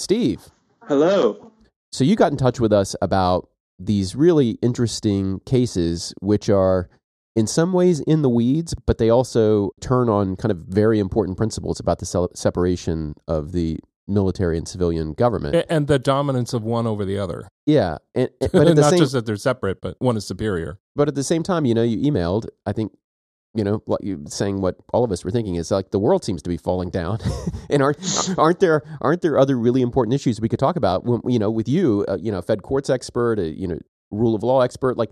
Steve. Hello. So you got in touch with us about these really interesting cases, which are in some ways in the weeds, but they also turn on kind of very important principles about the separation of the military and civilian government and the dominance of one over the other. Yeah, and, and but not same, just that they're separate, but one is superior. But at the same time, you know, you emailed. I think you know, like you saying what all of us were thinking is like the world seems to be falling down, and aren't aren't there aren't there other really important issues we could talk about? When, you know, with you, uh, you know, Fed courts expert, uh, you know, rule of law expert, like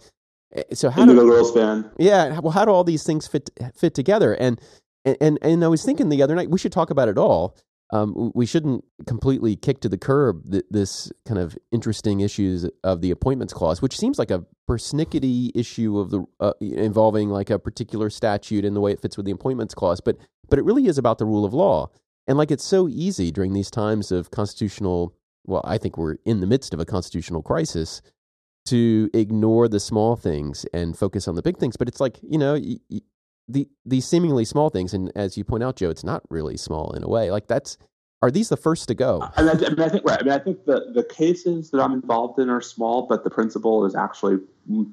eh, so how do the girls fan? Yeah, well, how do all these things fit fit together? And and and I was thinking the other night we should talk about it all um, we shouldn't completely kick to the curb th- this kind of interesting issues of the appointments clause, which seems like a persnickety issue of the uh, involving like a particular statute and the way it fits with the appointments clause. But but it really is about the rule of law, and like it's so easy during these times of constitutional. Well, I think we're in the midst of a constitutional crisis to ignore the small things and focus on the big things. But it's like you know, y- the these seemingly small things, and as you point out, Joe, it's not really small in a way. Like that's are these the first to go? I mean, I mean, I think right. I mean, I think the the cases that I'm involved in are small, but the principle is actually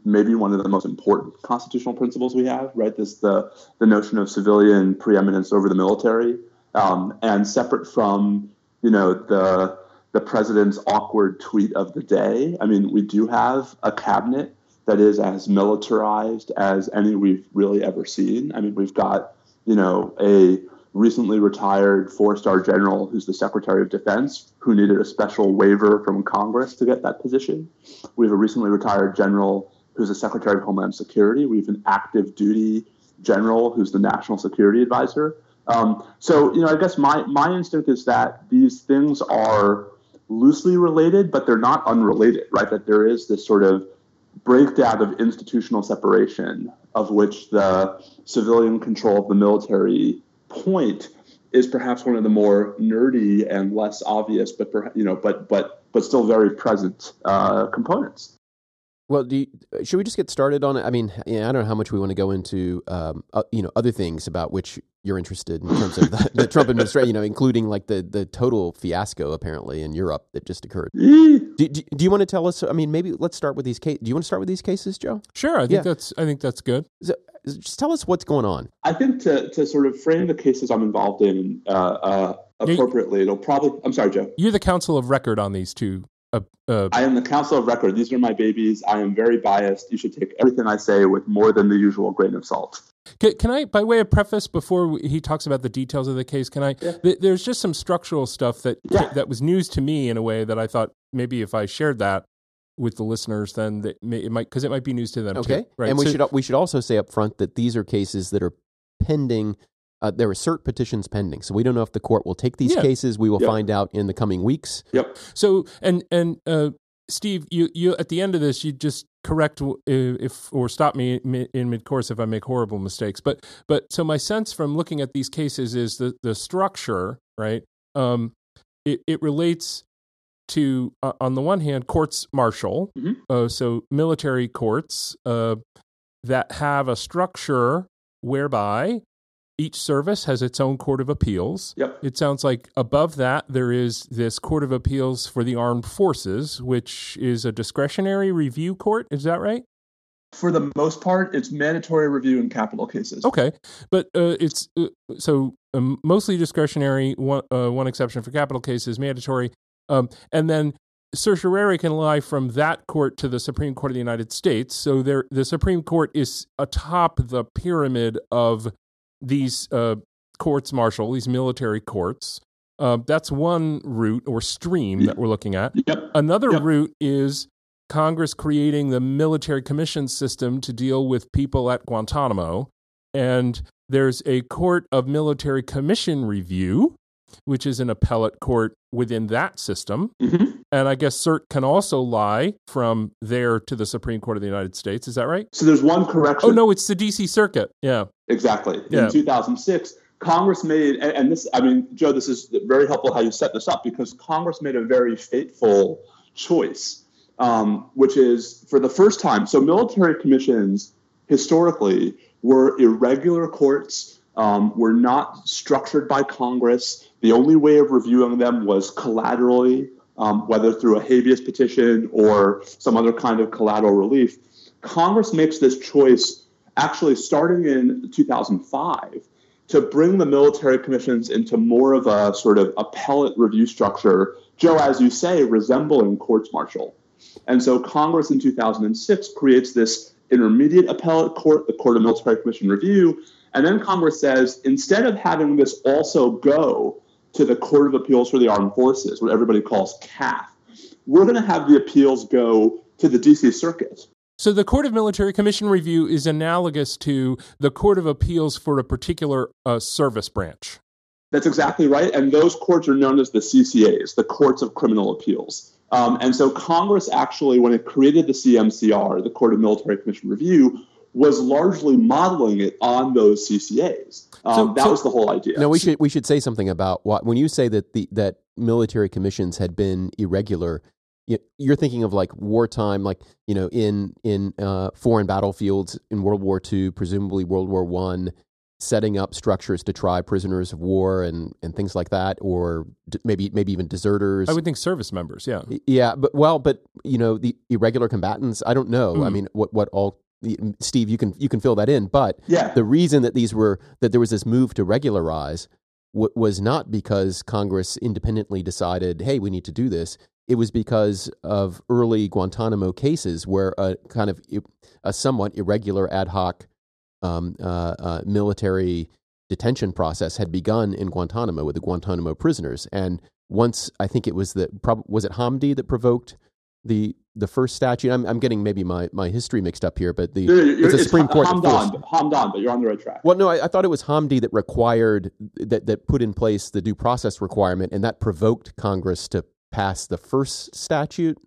maybe one of the most important constitutional principles we have. Right, this the the notion of civilian preeminence over the military, um, and separate from you know the the president's awkward tweet of the day. I mean, we do have a cabinet that is as militarized as any we've really ever seen. I mean, we've got, you know, a recently retired four star general who's the Secretary of Defense who needed a special waiver from Congress to get that position. We have a recently retired general who's the Secretary of Homeland Security. We have an active duty general who's the National Security Advisor. Um, so, you know, I guess my, my instinct is that these things are loosely related, but they're not unrelated, right? That there is this sort of breakdown of institutional separation, of which the civilian control of the military point is perhaps one of the more nerdy and less obvious, but you know, but but but still very present uh, components. Well, do you, should we just get started on it? I mean, yeah, I don't know how much we want to go into, um, uh, you know, other things about which you're interested in terms of the, the Trump administration, you know, including like the, the total fiasco apparently in Europe that just occurred. do, do, do, you want to tell us? I mean, maybe let's start with these cases. Do you want to start with these cases, Joe? Sure. I think yeah. that's I think that's good. So, just tell us what's going on. I think to to sort of frame the cases I'm involved in uh, uh, appropriately, it'll probably. I'm sorry, Joe. You're the counsel of record on these two uh, I am the counsel of record. These are my babies. I am very biased. You should take everything I say with more than the usual grain of salt. Can, can I, by way of preface, before he talks about the details of the case, can I? Yeah. Th- there's just some structural stuff that yeah. that was news to me in a way that I thought maybe if I shared that with the listeners, then that may, it might because it might be news to them. Okay, too, right? and we so, should we should also say up front that these are cases that are pending uh, there are cert petitions pending, so we don't know if the court will take these yeah. cases. We will yep. find out in the coming weeks. Yep. So and and uh, Steve, you you at the end of this, you just correct if or stop me in mid course if I make horrible mistakes. But but so my sense from looking at these cases is the the structure, right? Um, it it relates to uh, on the one hand courts martial, mm-hmm. uh, so military courts uh, that have a structure whereby each service has its own court of appeals. Yep. It sounds like above that there is this court of appeals for the armed forces, which is a discretionary review court. Is that right? For the most part, it's mandatory review in capital cases. Okay, but uh, it's uh, so um, mostly discretionary. One uh, one exception for capital cases, mandatory, um, and then certiorari can lie from that court to the Supreme Court of the United States. So there, the Supreme Court is atop the pyramid of these uh, courts martial, these military courts. Uh, that's one route or stream that we're looking at. Yep. Another yep. route is Congress creating the military commission system to deal with people at Guantanamo. And there's a court of military commission review, which is an appellate court within that system. Mm-hmm. And I guess cert can also lie from there to the Supreme Court of the United States. Is that right? So there's one correction. Oh, no, it's the DC Circuit. Yeah. Exactly. Yeah. In 2006, Congress made, and this, I mean, Joe, this is very helpful how you set this up because Congress made a very fateful choice, um, which is for the first time. So military commissions historically were irregular courts, um, were not structured by Congress The only way of reviewing them was collaterally, um, whether through a habeas petition or some other kind of collateral relief. Congress makes this choice actually starting in 2005 to bring the military commissions into more of a sort of appellate review structure, Joe, as you say, resembling courts martial. And so Congress in 2006 creates this intermediate appellate court, the Court of Military Commission Review. And then Congress says instead of having this also go to the Court of Appeals for the Armed Forces, what everybody calls CAF, we're going to have the appeals go to the DC Circuit. So the Court of Military Commission Review is analogous to the Court of Appeals for a particular uh, service branch. That's exactly right. And those courts are known as the CCAs, the Courts of Criminal Appeals. Um, and so Congress actually, when it created the CMCR, the Court of Military Commission Review, was largely modeling it on those CCAs. Um, so, that so, was the whole idea. Now we should we should say something about what when you say that the that military commissions had been irregular. You're thinking of like wartime, like you know, in in uh, foreign battlefields in World War II, presumably World War One, setting up structures to try prisoners of war and, and things like that, or d- maybe maybe even deserters. I would think service members, yeah, yeah, but well, but you know the irregular combatants. I don't know. Mm. I mean, what what all Steve, you can you can fill that in. But yeah. the reason that these were that there was this move to regularize w- was not because Congress independently decided, hey, we need to do this. It was because of early Guantanamo cases where a kind of a somewhat irregular ad hoc um, uh, uh, military detention process had begun in Guantanamo with the Guantanamo prisoners. And once I think it was the was it Hamdi that provoked the the first statute. I'm, I'm getting maybe my, my history mixed up here, but the it's a Supreme Court. Hamdan, Hamdan, but you're on the right track. Well, no, I, I, thought it was Hamdi that required that that put in place the due process requirement, and that provoked Congress to pass the first statute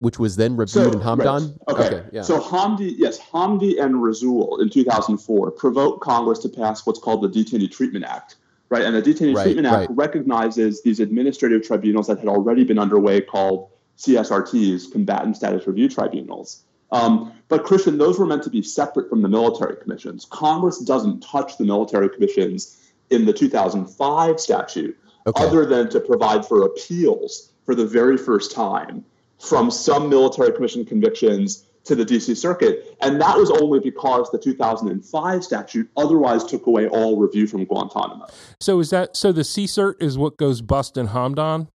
which was then reviewed so, in Hamdan? Right. Okay. okay. yeah. So Hamdi, yes, Hamdi and Rasul in 2004 provoked Congress to pass what's called the Detainee Treatment Act, right? And the Detainee right, Treatment Act right. recognizes these administrative tribunals that had already been underway called CSRTs, Combatant Status Review Tribunals. Um, but Christian, those were meant to be separate from the military commissions. Congress doesn't touch the military commissions in the 2005 statute, okay. other than to provide for appeals for the very first time from some military commission convictions to the DC Circuit. And that was only because the 2005 statute otherwise took away all review from Guantanamo. So is that so the CSERT is what goes bust in Hamdan?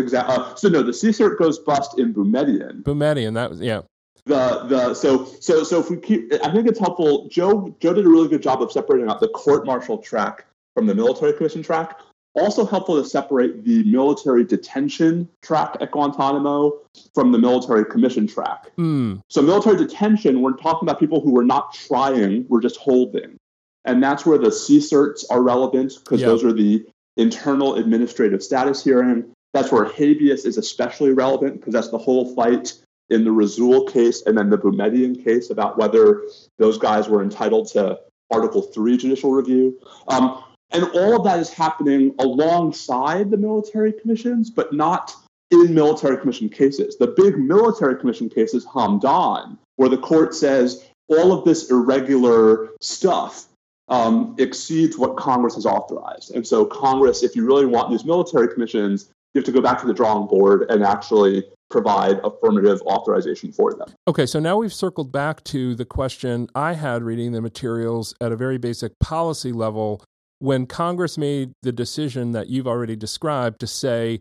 Exactly. Uh, so no, the CSERT goes bust in Boumediene. Boumediene, that was yeah. The the so so so if we keep, I think it's helpful. Joe Joe did a really good job of separating out the court martial track from the military commission track. Also helpful to separate the military detention track at Guantanamo from the military commission track. Mm. So, military detention, we're talking about people who were not trying, we're just holding. And that's where the CSERTs are relevant because yep. those are the internal administrative status hearing. That's where habeas is especially relevant because that's the whole fight in the Rasul case and then the Boumediene case about whether those guys were entitled to Article 3 judicial review. Um, and all of that is happening alongside the military commissions, but not in military commission cases. The big military commission case is Hamdan, where the court says all of this irregular stuff um, exceeds what Congress has authorized. And so, Congress, if you really want these military commissions, you have to go back to the drawing board and actually provide affirmative authorization for them. Okay, so now we've circled back to the question I had reading the materials at a very basic policy level when Congress made the decision that you've already described to say,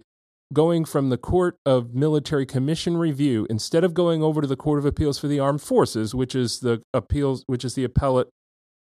going from the Court of Military Commission Review, instead of going over to the Court of Appeals for the Armed Forces, which is the appeals, which is the appellate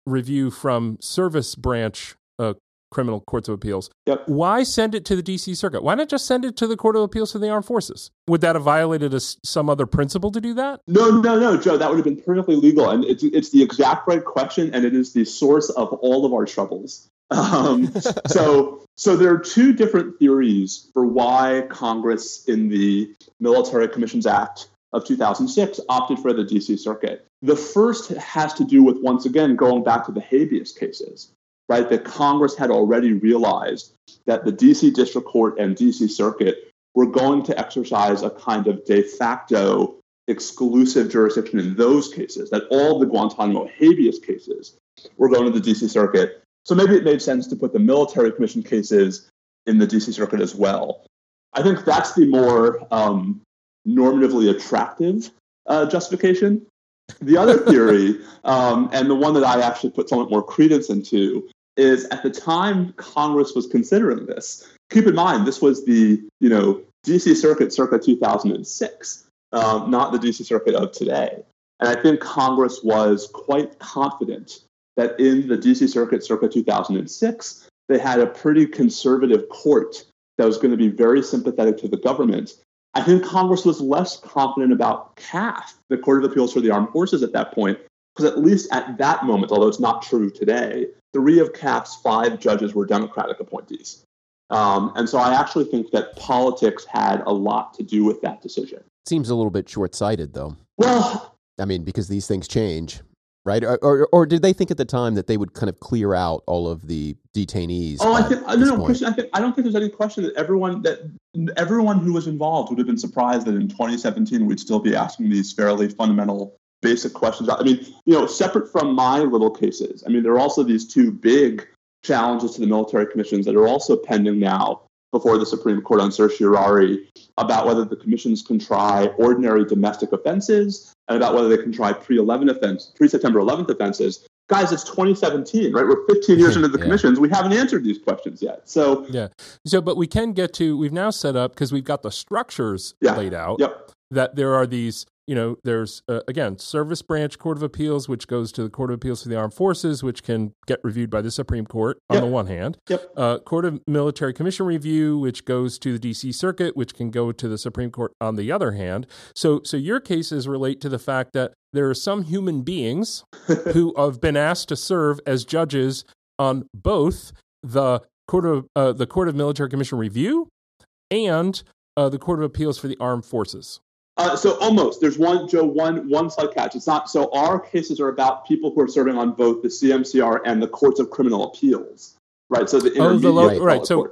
review from service branch uh, criminal courts of appeals. Yep. Why send it to the DC Circuit? Why not just send it to the Court of Appeals for the Armed Forces? Would that have violated a, some other principle to do that? No, no, no, Joe. That would have been perfectly legal, and it's it's the exact right question, and it is the source of all of our troubles. Um, so, so there are two different theories for why Congress, in the Military Commissions Act of 2006, opted for the DC Circuit. The first has to do with, once again, going back to the habeas cases, right? That Congress had already realized that the DC District Court and DC Circuit were going to exercise a kind of de facto exclusive jurisdiction in those cases, that all the Guantanamo habeas cases were going to the DC Circuit so maybe it made sense to put the military commission cases in the DC Circuit as well. I think that's the more um, normatively attractive uh, justification. The other theory, um, and the one that I actually put somewhat more credence into, is at the time Congress was considering this. Keep in mind, this was the you know DC Circuit circa 2006, um, not the DC Circuit of today. And I think Congress was quite confident that in the DC Circuit circa 2006, they had a pretty conservative court that was going to be very sympathetic to the government. I think Congress was less confident about CAF, the Court of Appeals for the Armed Forces, at that point, because at least at that moment, although it's not true today, three of CAF's five judges were Democratic appointees. Um, and so I actually think that politics had a lot to do with that decision. Seems a little bit short sighted, though. Well, I mean, because these things change, right? Or, or, or, did they think at the time that they would kind of clear out all of the detainees? Oh, I think uh, no, no, Christian. I, think, I don't think there's any question that everyone that everyone who was involved would have been surprised that in 2017 we'd still be asking these fairly fundamental, basic questions. I mean, you know, separate from my little cases. I mean, there are also these two big challenges to the military commissions that are also pending now before the Supreme Court on certiorari about whether the commissions can try ordinary domestic offenses and about whether they can try pre-11 offense, pre-September 11th offenses. Guys, it's 2017, right? We're 15 years into the yeah. commissions. We haven't answered these questions yet. So yeah. So, but we can get to. We've now set up because we've got the structures yeah. laid out. Yep. That there are these you know, there's uh, again Service Branch Court of Appeals, which goes to the Court of Appeals for the Armed Forces, which can get reviewed by the Supreme Court on yep. the one hand. Yep. Uh, Court of Military Commission Review, which goes to the D.C. Circuit, which can go to the Supreme Court on the other hand. So, so your cases relate to the fact that there are some human beings who have been asked to serve as judges on both the Court of uh, the Court of Military Commission Review and uh, the Court of Appeals for the Armed Forces. Uh, so almost there's one Joe one one slight catch. It's not so our cases are about people who are serving on both the CMCR and the courts of criminal appeals, right? So the oh, the right. So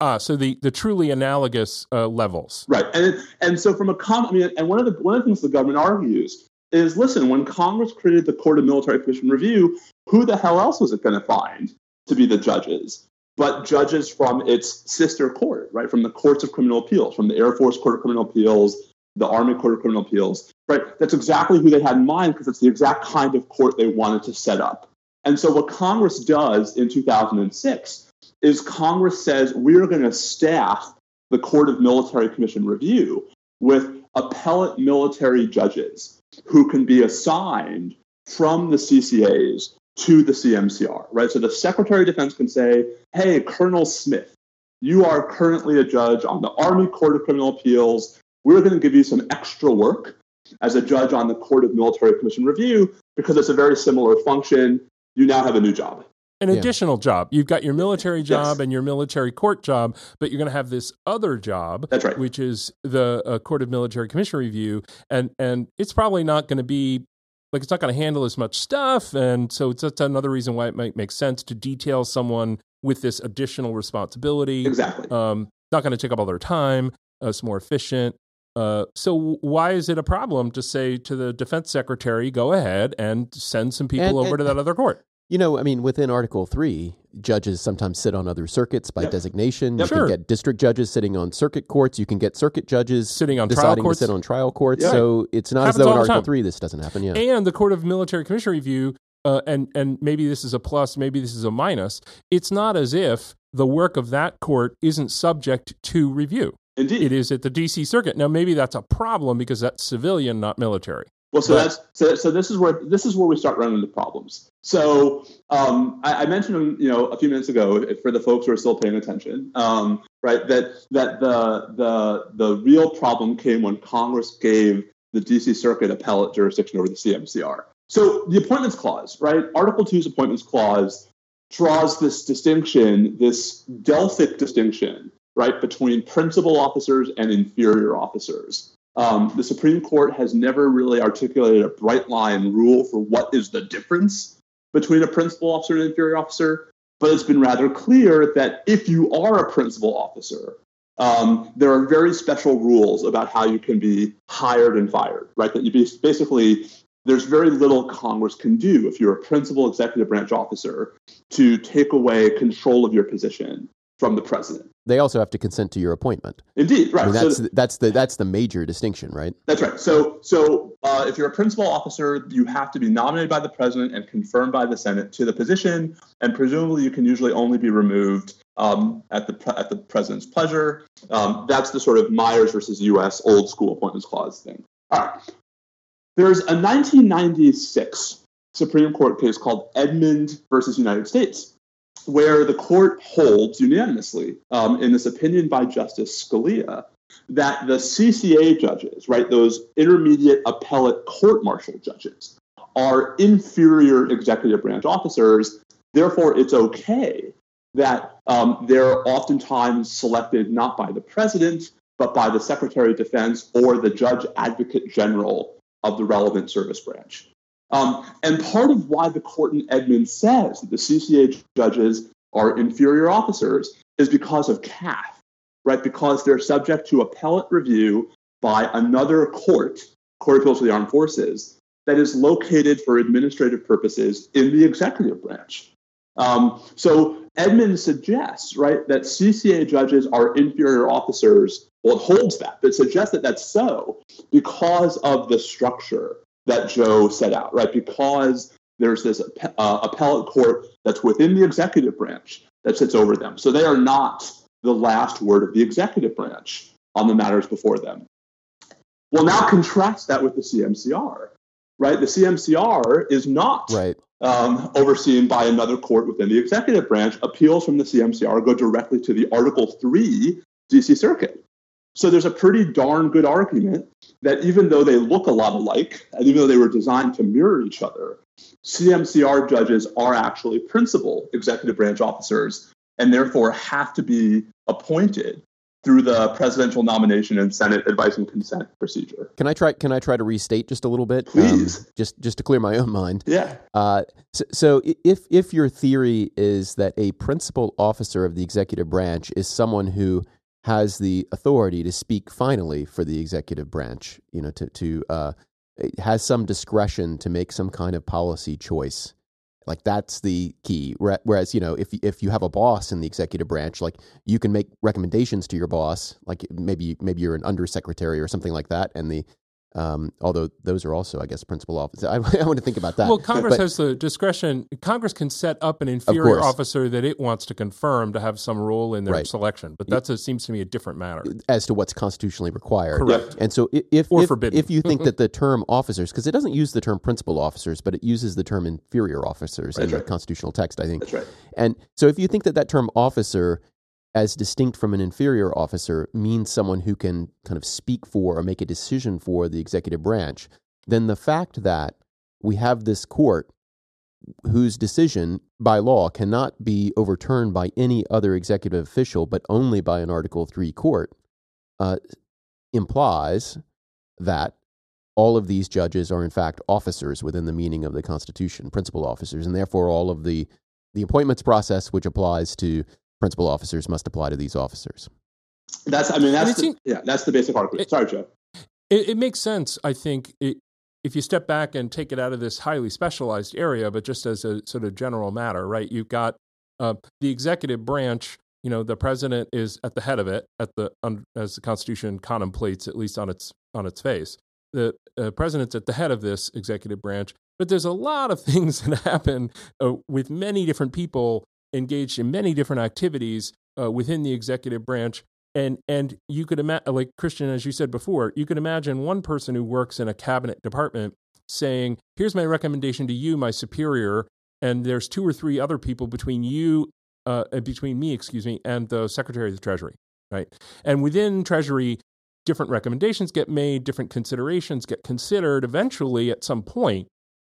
ah, so the the truly analogous uh, levels, right? And and so from a com, I mean, and one of the one of the things the government argues is, listen, when Congress created the Court of Military Commission Review, who the hell else was it going to find to be the judges? But judges from its sister court, right? From the courts of criminal appeals, from the Air Force Court of Criminal Appeals, the Army Court of Criminal Appeals, right? That's exactly who they had in mind because it's the exact kind of court they wanted to set up. And so what Congress does in 2006 is Congress says we're going to staff the Court of Military Commission Review with appellate military judges who can be assigned from the CCAs to the CMCR, right? So the Secretary of Defense can say, hey, Colonel Smith, you are currently a judge on the Army Court of Criminal Appeals we're going to give you some extra work as a judge on the Court of Military Commission Review because it's a very similar function. You now have a new job. An yeah. additional job. You've got your military job yes. and your military court job, but you're going to have this other job, That's right. which is the uh, Court of Military Commission Review, and and it's probably not going to be like it's not going to handle as much stuff, and so it's that's another reason why it might make sense to detail someone with this additional responsibility. Exactly. Um, not going to take up all their time. Uh, it's more efficient. Uh, so why is it a problem to say to the defense secretary, go ahead and send some people and, over and, to that other court? You know, I mean, within Article Three, judges sometimes sit on other circuits by yep. designation. Yep. You sure. can get district judges sitting on circuit courts. You can get circuit judges sitting on deciding trial courts. to sit on trial courts. Yep. So it's not Happens as though in Article Three this doesn't happen. Yeah, and the Court of Military Commission Review, uh, and and maybe this is a plus, maybe this is a minus. It's not as if the work of that court isn't subject to review. Indeed. It is at the DC circuit. Now maybe that's a problem because that's civilian, not military. Well, so that's so, so. This is where this is where we start running into problems. So um, I, I, mentioned, you know, a few minutes ago, for the folks who are still paying attention, um, right, that that the the the real problem came when Congress gave the DC Circuit appellate jurisdiction over the CMCR. So the appointments clause, right, Article 2's appointments clause draws this distinction, this Delphic distinction right, between principal officers and inferior officers. Um, the Supreme Court has never really articulated a bright line rule for what is the difference between a principal officer and an inferior officer, but it's been rather clear that if you are a principal officer, um, there are very special rules about how you can be hired and fired, right? That you be, basically, there's very little Congress can do if you're a principal executive branch officer to take away control of your position from the president. They also have to consent to your appointment. Indeed, right. I mean, that's so, that's the that's the major distinction, right? That's right. So so uh, if you're a principal officer, you have to be nominated by the president and confirmed by the Senate to the position, and presumably you can usually only be removed um, at the at the president's pleasure. Um, that's the sort of Myers versus U.S. old school appointments clause thing. All right. There's a 1996 Supreme Court case called Edmond versus United States, where the court holds unanimously um, in this opinion by Justice Scalia that the CCA judges, right, those intermediate appellate court martial judges, are inferior executive branch officers. Therefore, it's okay that um, they're oftentimes selected not by the president, but by the Secretary of Defense or the Judge Advocate General of the relevant service branch. Um, and part of why the court in Edmond says that the CCA judges are inferior officers is because of CAF, right? Because they're subject to appellate review by another court, Court of Appeals for the Armed Forces, that is located for administrative purposes in the executive branch. Um, so Edmond suggests, right, that CCA judges are inferior officers. Well, it holds that, but suggests that that's so because of the structure that Joe set out, right? Because there's this uh, appellate court that's within the executive branch that sits over them. So they are not the last word of the executive branch on the matters before them. Well, now contrast that with the CMCR, right? The CMCR is not right. um, overseen by another court within the executive branch. Appeals from the CMCR go directly to the Article 3 DC Circuit. So there's a pretty darn good argument that even though they look a lot alike, and even though they were designed to mirror each other, CMCR judges are actually principal executive branch officers and therefore have to be appointed through the presidential nomination and Senate advice and consent procedure. Can I try? Can I try to restate just a little bit, please? Um, just just to clear my own mind. Yeah. Uh, so, so, if if your theory is that a principal officer of the executive branch is someone who has the authority to speak finally for the executive branch, you know, to to uh, has some discretion to make some kind of policy choice. Like that's the key. Whereas, you know, if if you have a boss in the executive branch, like you can make recommendations to your boss, like maybe maybe you're an undersecretary or something like that, and the um, although those are also, I guess, principal officers. I, I, want to think about that. Well, Congress but, has the discretion. Congress can set up an inferior officer that it wants to confirm to have some role in their right. selection. But that seems to me a different matter as to what's constitutionally required. Correct. And so, if or if, forbidden. if you think that the term officers, because it doesn't use the term principal officers, but it uses the term inferior officers That's in right. the constitutional text, I think. That's right. And so, if you think that that term officer as distinct from an inferior officer means someone who can kind of speak for or make a decision for the executive branch, then the fact that we have this court whose decision by law cannot be overturned by any other executive official but only by an Article 3 court uh, implies that all of these judges are in fact officers within the meaning of the Constitution, principal officers, and therefore all of the the appointments process, which applies to principal officers must apply to these officers. That's, I mean, that's the, yeah, that's the basic argument. Sorry, Joe. It, it makes sense, I think, it, if you step back and take it out of this highly specialized area, but just as a sort of general matter, right? You've got uh, the executive branch. You know, the president is at the head of it, at the as the Constitution contemplates, at least on its on its face. The uh, president's at the head of this executive branch, but there's a lot of things that happen uh, with many different people engaged in many different activities uh, within the executive branch. And and you could imagine, like Christian, as you said before, you could imagine one person who works in a cabinet department saying, "Here's my recommendation to you, my superior." And there's two or three other people between you, uh, between me, excuse me, and the Secretary of the Treasury, right? And within Treasury, different recommendations get made, different considerations get considered. Eventually, at some point,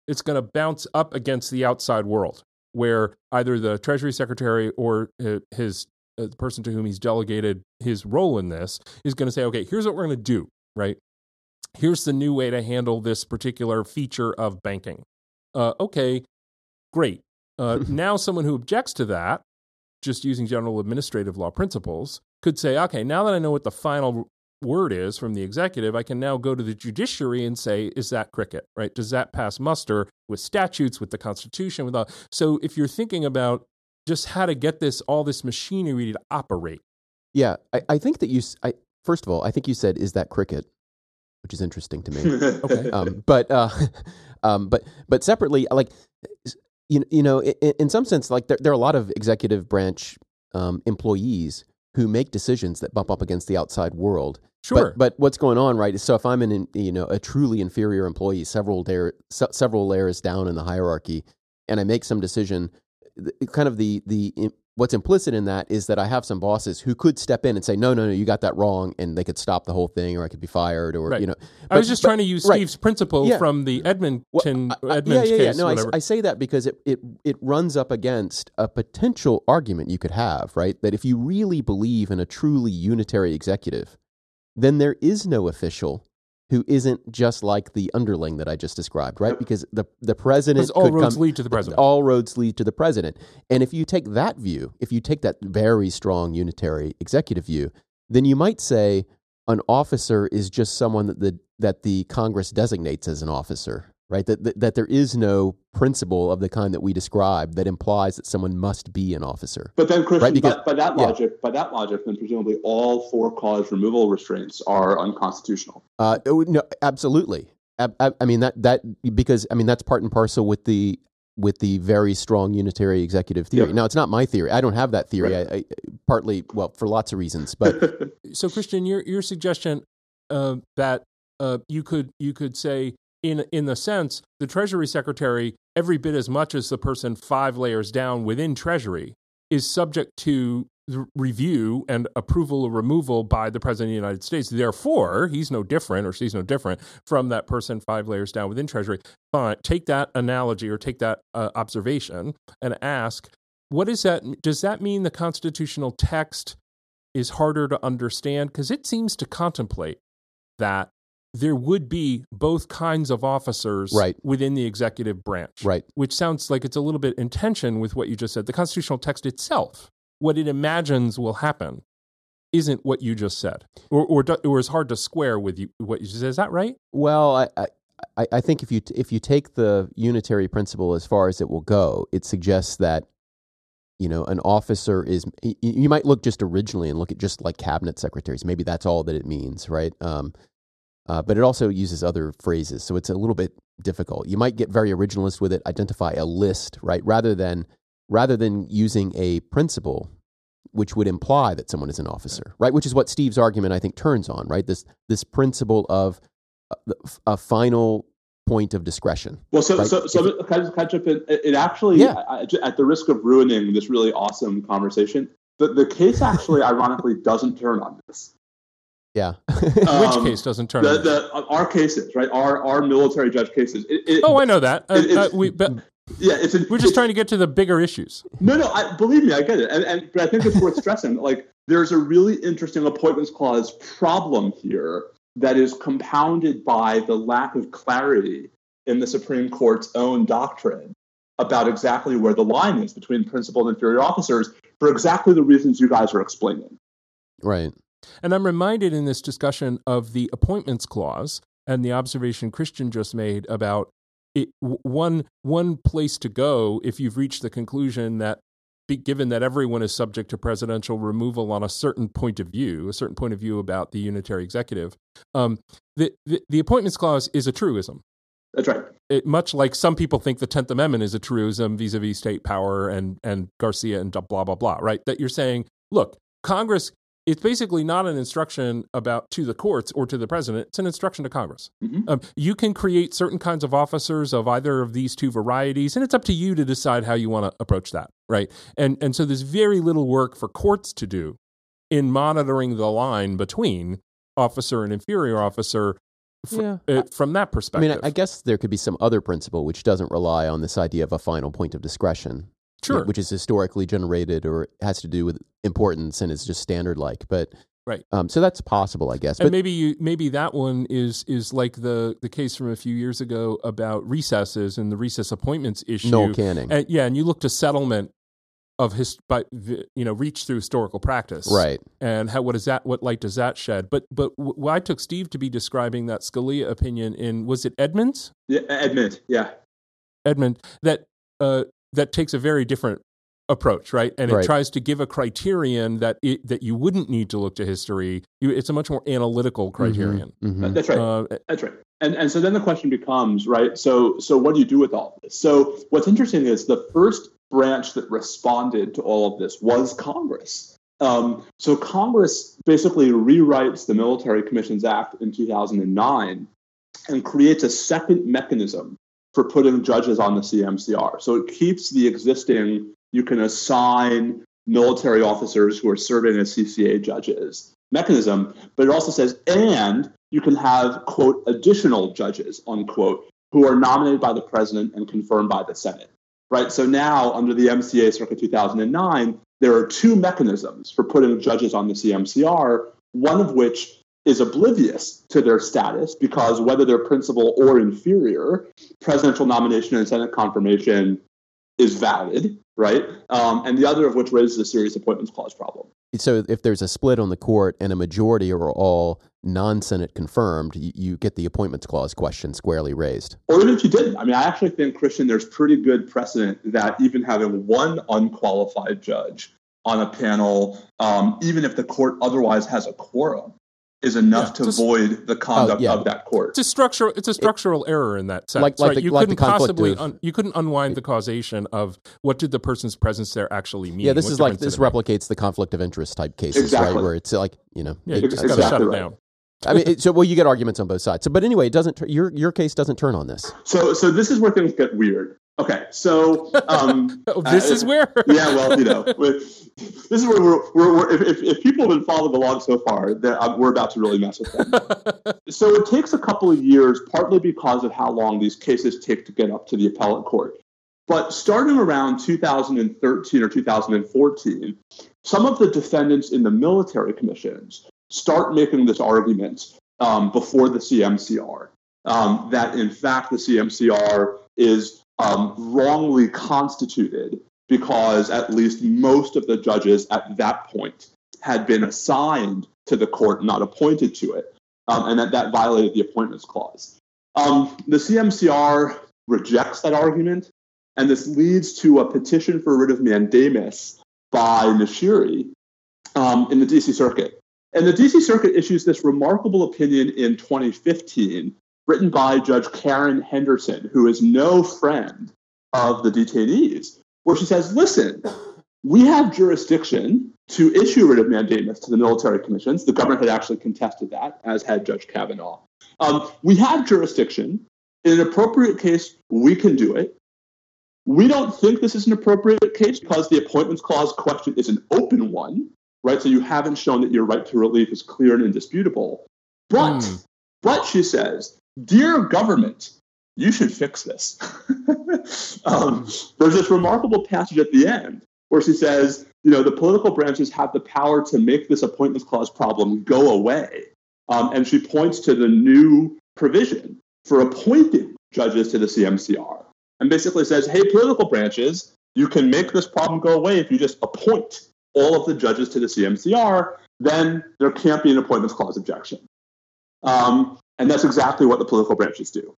it's going to bounce up against the outside world, where either the Treasury Secretary or uh, his uh, the person to whom he's delegated his role in this is going to say, okay, here's what we're going to do, right? Here's the new way to handle this particular feature of banking. Uh, okay, great. Uh, now, someone who objects to that, just using general administrative law principles, could say, okay, now that I know what the final word is from the executive, I can now go to the judiciary and say, is that cricket, right? Does that pass muster with statutes, with the Constitution, with all? So if you're thinking about just how to get this all this machinery to operate. Yeah, I, I think that you. I, first of all, I think you said, "Is that cricket?" Which is interesting to me. okay. Um, but uh, um, but but separately, like you you know, in, in some sense, like there, there are a lot of executive branch um, employees who make decisions that bump up against the outside world. Sure. But, but what's going on, right? Is so if I'm an you know a truly inferior employee, several layer, several layers down in the hierarchy, and I make some decision, kind of the the what's implicit in that is that I have some bosses who could step in and say, no, no, no, you got that wrong, and they could stop the whole thing, or I could be fired, or right. you know. But, I was just but, trying to use right. Steve's principle yeah. from the Edmonton well, I, Edmonds yeah, yeah, case. Yeah. No, I, I, say that because it, it it runs up against a potential argument you could have, right? That if you really believe in a truly unitary executive, then there is no official who isn't just like the underling that I just described, right? Because the the president all roads come, lead to the president. All roads lead to the president. And if you take that view, if you take that very strong unitary executive view, then you might say an officer is just someone that the that the Congress designates as an officer, right? That, that, that there is no principle of the kind that we describe that implies that someone must be an officer. But then, Christian, right? because, by, by, that logic, by that logic, then presumably all for cause removal restraints are unconstitutional. Uh, no, absolutely. I, I, I mean that that because I mean that's part and parcel with the with the very strong unitary executive theory. Now, it's not my theory. I don't have that theory. Right. I, I, partly, well, for lots of reasons. But so, Christian, your your suggestion uh, that uh, you could you could say in in the sense the Treasury Secretary, every bit as much as the person five layers down within Treasury, is subject to review and approval or removal by the President of the United States. Therefore, he's no different or she's no different from that person five layers down within Treasury. But take that analogy or take that uh, observation and ask, what is that? Does that mean the constitutional text is harder to understand? Because it seems to contemplate that there would be both kinds of officers right. within the executive branch. Right. Which sounds like it's a little bit in tension with what you just said. The constitutional text itself, what it imagines will happen, isn't what you just said, or or, or is hard to square with you, what you said. Is that right? Well, I, I, I think if you if you take the unitary principle as far as it will go, it suggests that you know an officer is you might look just originally and look at just like cabinet secretaries maybe that's all that it means right um, uh, but it also uses other phrases, so it's a little bit difficult. You might get very originalist with it, identify a list, right, rather than rather than using a principle, which would imply that someone is an officer, right? Which is what Steve's argument I think turns on, right? This this principle of a, a final point of discretion. Well, so right? so, so if, can I just catch up? In, it actually, yeah. I, at the risk of ruining this really awesome conversation, the the case actually, ironically, doesn't turn on this. Yeah. Which um, case doesn't turn? The, the, our cases, right? Our our military judge cases. It, it, oh, I know that. Uh, uh, we, but yeah, it's we're just trying to get to the bigger issues. No, no. I, believe me, I get it, and, and but I think it's worth stressing. Like, there's a really interesting appointments clause problem here that is compounded by the lack of clarity in the Supreme Court's own doctrine about exactly where the line is between principal and inferior officers for exactly the reasons you guys are explaining. Right. And I'm reminded in this discussion of the appointments clause and the observation Christian just made about it, one one place to go if you've reached the conclusion that given that everyone is subject to presidential removal on a certain point of view, a certain point of view about the unitary executive, um, the, the, the appointments clause is a truism. That's right. It, much like some people think the Tenth Amendment is a truism vis-a-vis state power and and Garcia and blah blah blah. Right? That you're saying, look, Congress it's basically not an instruction about to the courts or to the president. It's an instruction to Congress. Mm-hmm. Um, you can create certain kinds of officers of either of these two varieties, and it's up to you to decide how you want to approach that, right? And and so there's very little work for courts to do in monitoring the line between officer and inferior officer fr- yeah. uh, from that perspective. I mean, I guess there could be some other principle which doesn't rely on this idea of a final point of discretion. Sure. Which is historically generated or has to do with importance and is just standard like. But right. Um, so that's possible, I guess. And but maybe you, maybe that one is is like the the case from a few years ago about recesses and the recess appointments issue. Noel Canning. And, yeah, and you look to settlement of his, by you know, reach through historical practice, right? And how what is that? What light does that shed? But but w- I took Steve to be describing that Scalia opinion in was it Edmonds? Yeah, Edmond. Yeah, Edmond. That uh, that takes a very different approach, right? And it Right. tries to give a criterion that it, that you wouldn't need to look to history. You, it's a much more analytical criterion. Mhm. That's right. Uh, That's right. And and so then the question becomes, right? So so what do you do with all of this? So what's interesting is the first branch that responded to all of this was Congress. Um, so Congress basically rewrites the Military Commissions Act in 2009 and creates a second mechanism for putting judges on the CMCR. So it keeps the existing, you can assign military officers who are serving as CCA judges mechanism, but it also says, and you can have, quote, additional judges, unquote, who are nominated by the president and confirmed by the Senate. Right? So now, under the MCA circa 2009, there are two mechanisms for putting judges on the CMCR, one of which is oblivious to their status because whether they're principal or inferior, presidential nomination and Senate confirmation is valid, right? Um, and the other of which raises a serious appointments clause problem. So if there's a split on the court and a majority are all non-Senate confirmed, you, get the appointments clause question squarely raised. Or even if you didn't. I mean, I actually think, Christian, there's pretty good precedent that even having one unqualified judge on a panel, um, even if the court otherwise has a quorum, is enough Yeah, to just- void the oh, conduct yeah. of that court. it's a structural. It's a structural error in that sense. Like- like right? the- you like couldn't conflict possibly of- un, you couldn't unwind the causation of what did the person's presence there actually mean. Yeah, this What is like this did make? replicates the conflict of interest type cases, Exactly. right? Where it's like you know, Yeah, it- you just it's- got to shut exactly it right. down. I mean, it, so well, you get arguments on both sides. So, but anyway, it doesn't. Your your case doesn't turn on this. So, so this is where things get weird. Okay, so um, Oh, this uh, is where. yeah, well, you know, this is where we're, we're, we're if, if, if people have been following along so far, um, we're about to really mess with them. so it takes a couple of years, partly because of how long these cases take to get up to the appellate court. But starting around 2013 or 2014, some of the defendants in the military commissions start making this argument um, before the CMCR um, that, in fact, the CMCR is um, wrongly constituted because at least most of the judges at that point had been assigned to the court, not appointed to it, um, and that that violated the appointments clause. Um, the CMCR rejects that argument, and this leads to a petition for writ of mandamus by Nashiri um, in the DC Circuit. And the DC Circuit issues this remarkable opinion in 2015, written by Judge Karen Henderson, who is no friend of the detainees, where she says, listen, we have jurisdiction to issue writ of mandamus to the military commissions. The government had actually contested that, as had Judge Kavanaugh. Um, we have jurisdiction. In an appropriate case, we can do it. We don't think this is an appropriate case because the appointments clause question is an open one, right? So you haven't shown that your right to relief is clear and indisputable. But, Hmm. but she says, dear government, you should fix this. um, there's this remarkable passage at the end where she says, you know, the political branches have the power to make this appointments clause problem go away. Um, and she points to the new provision for appointing judges to the CMCR and basically says, hey, political branches, you can make this problem go away if you just appoint all of the judges to the CMCR, then there can't be an appointments clause objection. Um, and that's exactly what the political branches do.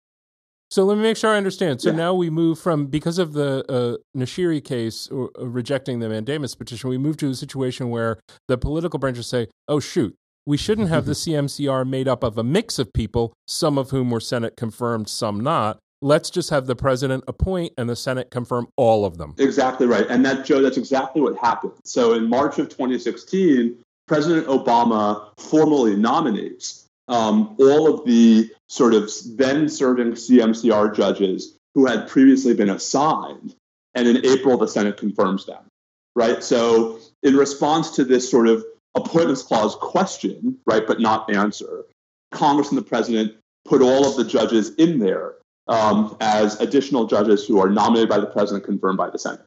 So let me make sure I understand. So Yeah. now we move from because of the uh, Nashiri case or, uh, rejecting the mandamus petition, we move to a situation where the political branches say, "Oh shoot, we shouldn't have the CMCR made up of a mix of people, some of whom were Senate confirmed, some not. Let's just have the president appoint and the Senate confirm all of them." Exactly right. And that, Joe, that's exactly what happened. So in March of 2016, President Obama formally nominates um, all of the sort of then serving CMCR judges who had previously been assigned. And in April, the Senate confirms them, right? So in response to this sort of appointments clause question, right, but not answer, Congress and the president put all of the judges in there um, as additional judges who are nominated by the president, confirmed by the Senate.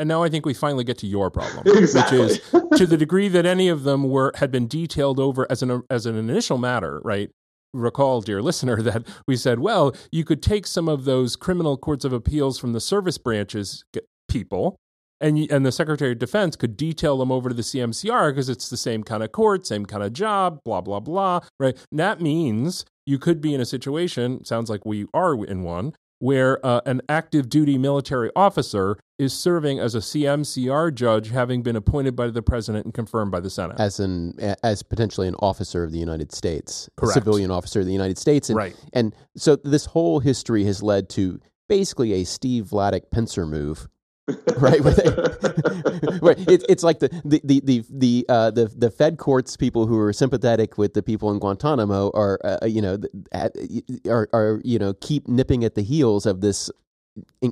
And now I think we finally get to your problem, Exactly. which is to the degree that any of them were had been detailed over as an as an initial matter, right? Recall, dear listener, that we said, well, you could take some of those criminal courts of appeals from the service branches people, and and the Secretary of Defense could detail them over to the CMCR because it's the same kind of court, same kind of job, blah blah blah, right? And that means you could be in a situation. Sounds like we are in one where uh, an active duty military officer is serving as a CMCR judge, having been appointed by the president and confirmed by the Senate. as an as potentially an officer of the United States, a civilian officer of the United States, and, Right. And so this whole history has led to basically a Steve Vladeck pincer move. right, where it, it's like the the the the the, uh, the the Fed courts people who are sympathetic with the people in Guantanamo are uh, you know are are you know keep nipping at the heels of this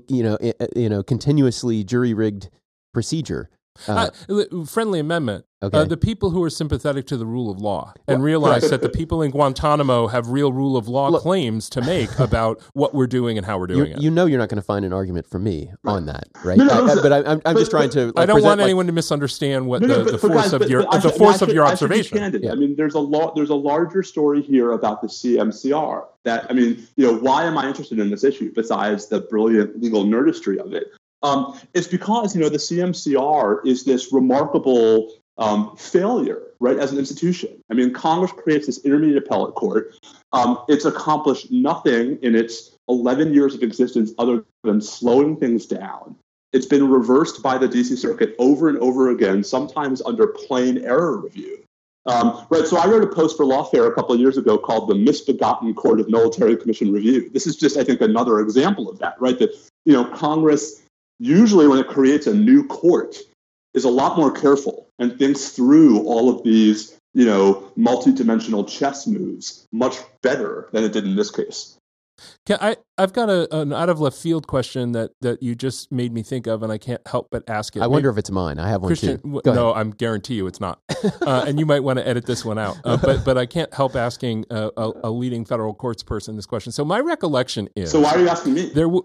you know you know continuously jury rigged procedure. Uh, Uh, friendly amendment. Okay. Uh, the people who are sympathetic to the rule of law and realize that the people in Guantanamo have real rule of law Look- claims to make about what we're doing and how we're you, doing it. you know you're not going to find an argument for me on that, right? No, no, I- I- but I, I'm, I'm just trying to. Like, I don't present, want like- anyone to misunderstand what No, no, the, but- the force guys, of but- your but the should- force I of your I should observation. candid. Yeah. I mean, there's a lot. There's a larger story here about the CMCR. That I mean, you know, why am I interested in this issue besides the brilliant legal nerdistry of it? Um, it's because you know the CMCR is this remarkable um, failure, right, as an institution. I mean, Congress creates this intermediate appellate court. Um, it's accomplished nothing in its 11 years of existence other than slowing things down. It's been reversed by the DC Circuit over and over again, sometimes under plain error review. Um, right, so I wrote a post for Lawfare a couple of years ago called "The Misbegotten Court of Military Commission Review." This is just, I think, another example of that. Right, that you know, Congress usually when it creates a new court is a lot more careful and thinks through all of these, you know, multi-dimensional chess moves much better than it did in this case. Can I, I've got a, an out of left field question that, that you just made me think of, and I can't help but ask it. I wonder if it's mine. I have one Christian, too. w- Go ahead. no, I'm guarantee you it's not. Uh, and you might want to edit this one out. Uh, but but I can't help asking a, a, a leading federal courts person this question. So my recollection is So why are you asking me? there. W-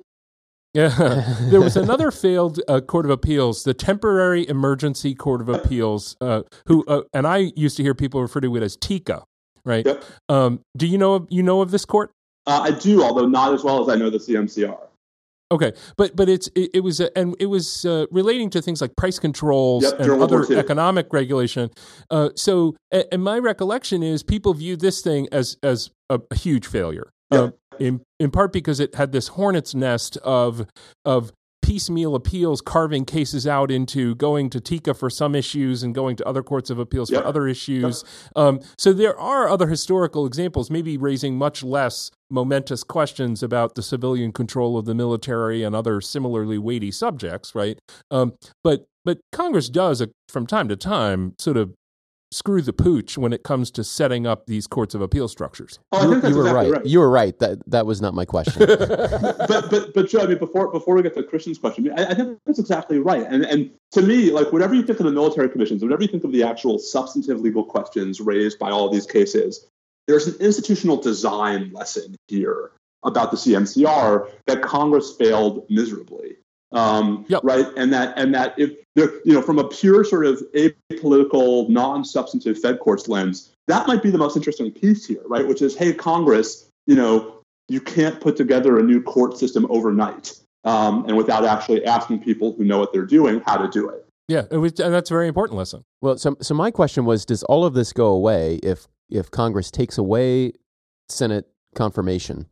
yeah, there was another failed uh, court of appeals, the Temporary Emergency Court of Appeals, uh, who uh, and I used to hear people refer to it as TECA, right? Yep. Um, do you know of, you know of this court? Uh, I do, although not as well as I know the CMCR. Okay, but but it's it, it was uh, and it was uh, relating to things like price controls Yep, and during World War other economic regulation. Uh, so, a- and my recollection is people viewed this thing as as a, a huge failure. Yep. In in part because it had this hornet's nest of of piecemeal appeals carving cases out into going to TECA for some issues and going to other courts of appeals Yep. for other issues. Um, so there are other historical examples, maybe raising much less momentous questions about the civilian control of the military and other similarly weighty subjects, right? Um, but but Congress does uh, from time to time sort of screw the pooch when it comes to setting up these courts of appeal structures. Oh, I you, think that's you were exactly right. You were right. That that was not my question. but but but Joe, I mean, before before we get to Christian's question, I, I think that's exactly right. And and to me, like whatever you think of the military commissions, whatever you think of the actual substantive legal questions raised by all of these cases, there's an institutional design lesson here about the CMCR that Congress failed miserably. Um, Yep. Right, and that and that if there, you know, from a pure sort of apolitical, non-substantive Fed courts lens, that might be the most interesting piece here, right? Which is, hey, Congress, you know, you can't put together a new court system overnight um, and without actually asking people who know what they're doing how to do it. Yeah, it was, and that's a very important lesson. well, so so my question was: Does all of this go away if if Congress takes away Senate confirmation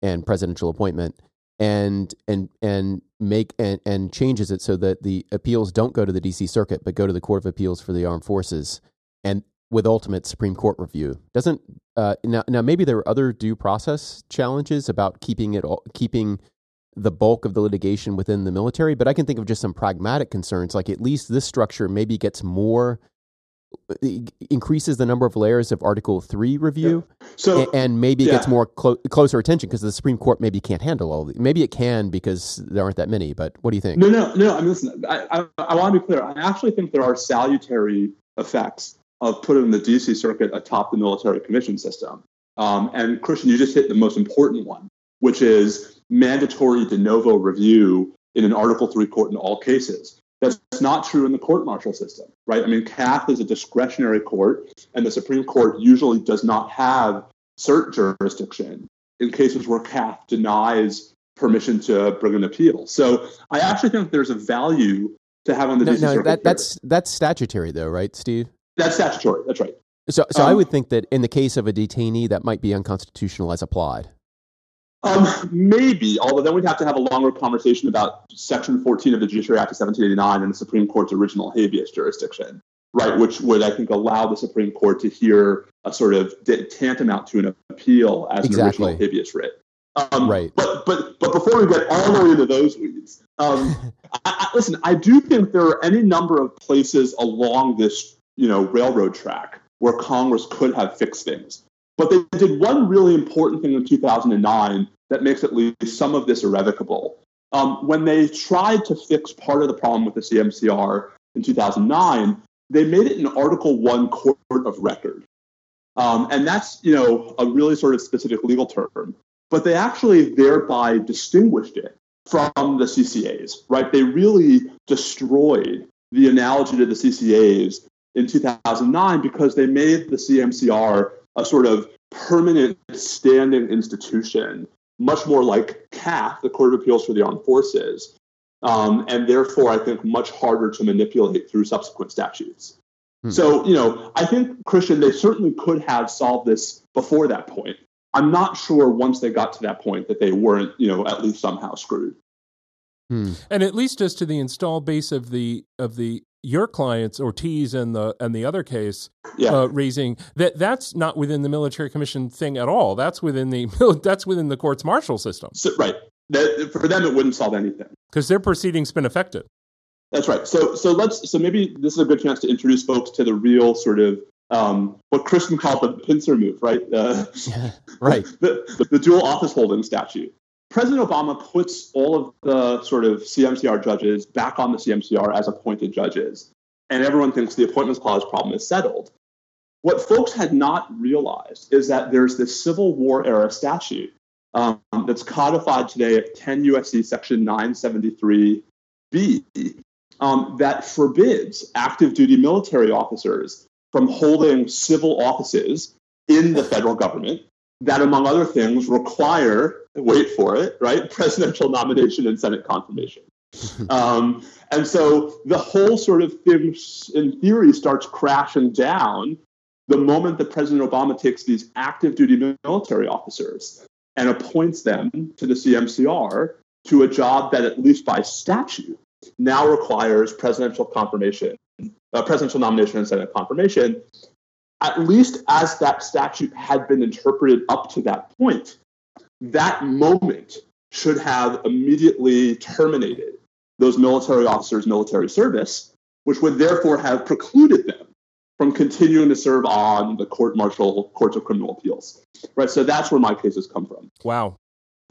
and presidential appointment and and and make and, and changes it so that the appeals don't go to the DC Circuit but go to the Court of Appeals for the Armed Forces and with ultimate Supreme Court review? Doesn't uh, now now maybe there are other due process challenges about keeping it all, keeping the bulk of the litigation within the military, but I can think of just some pragmatic concerns. Like at least this structure maybe gets more increases the number of layers of Article Three review, So a- and maybe it gets more clo- closer attention because the Supreme Court maybe can't handle all. The, maybe it can because there aren't that many. But what do you think? No, no, no. I mean, listen. I, I, I want to be clear. I actually think there are salutary effects of putting the DC Circuit atop the military commission system. Um, and Christian, you just hit the most important one, which is mandatory de novo review in an Article Three court in all cases. That's not true in the court martial system, right? I mean, CAAF is a discretionary court, and the Supreme Court usually does not have cert jurisdiction in cases where CAAF denies permission to bring an appeal. So I actually think there's a value to having the No, DC no, Circuit that, that's that's statutory though, right, Steve? that's statutory. That's right. So, so I Um, would think that in the case of a detainee, that might be unconstitutional as applied. Um, maybe, although then we'd have to have a longer conversation about Section 14 of the Judiciary Act of 1789 and the Supreme Court's original habeas jurisdiction, right, which would, I think, allow the Supreme Court to hear a sort of tantamount to an appeal as exactly. an original habeas writ. Um, right. But but but before we get all the way into those weeds, um, I, I, listen. I do think there are any number of places along this you know railroad track where Congress could have fixed things. But they did one really important thing in 2009 that makes at least some of this irrevocable. Um, when they tried to fix part of the problem with the CMCR in 2009, they made it an Article 1 court of record. Um, and that's, you know, a really sort of specific legal term. But they actually thereby distinguished it from the CCAs, right? They really destroyed the analogy to the CCAs in 2009 because they made the CMCR a sort of permanent standing institution, much more like CAAF, the Court of Appeals for the Armed Forces, um, and therefore I think much harder to manipulate through subsequent statutes. Hmm. So, you know, I think, Christian, they certainly could have solved this before that point. I'm not sure once they got to that point that they weren't, you know, at least somehow screwed. Hmm. And at least as to the install base of the of the your clients Ortiz and the and the other case yeah. uh, raising that that's not within the military commission thing at all. That's within the that's within the courts martial system. So, right. That, for them, it wouldn't solve anything because their proceedings been affected. That's right. So so let's so maybe this is a good chance to introduce folks to the real sort of um, what Christian called the pincer move, right? Uh, yeah, right. The, the, the dual office holding statute. President Obama puts all of the sort of CMCR judges back on the CMCR as appointed judges, and everyone thinks the appointments clause problem is settled. What folks had not realized is that there's this Civil War era statute um, that's codified today at 10 USC section 973B um, that forbids active duty military officers from holding civil offices in the federal government that, among other things, require, wait for it, right, presidential nomination and Senate confirmation. um, and so the whole sort of thing, in theory, starts crashing down the moment that President Obama takes these active duty military officers and appoints them to the CMCR to a job that, at least by statute, now requires presidential confirmation, uh, presidential nomination and Senate confirmation, at least as that statute had been interpreted up to that point, that moment should have immediately terminated those military officers' military service, which would therefore have precluded them from continuing to serve on the court martial courts of criminal appeals. Right. So that's where my cases come from. Wow.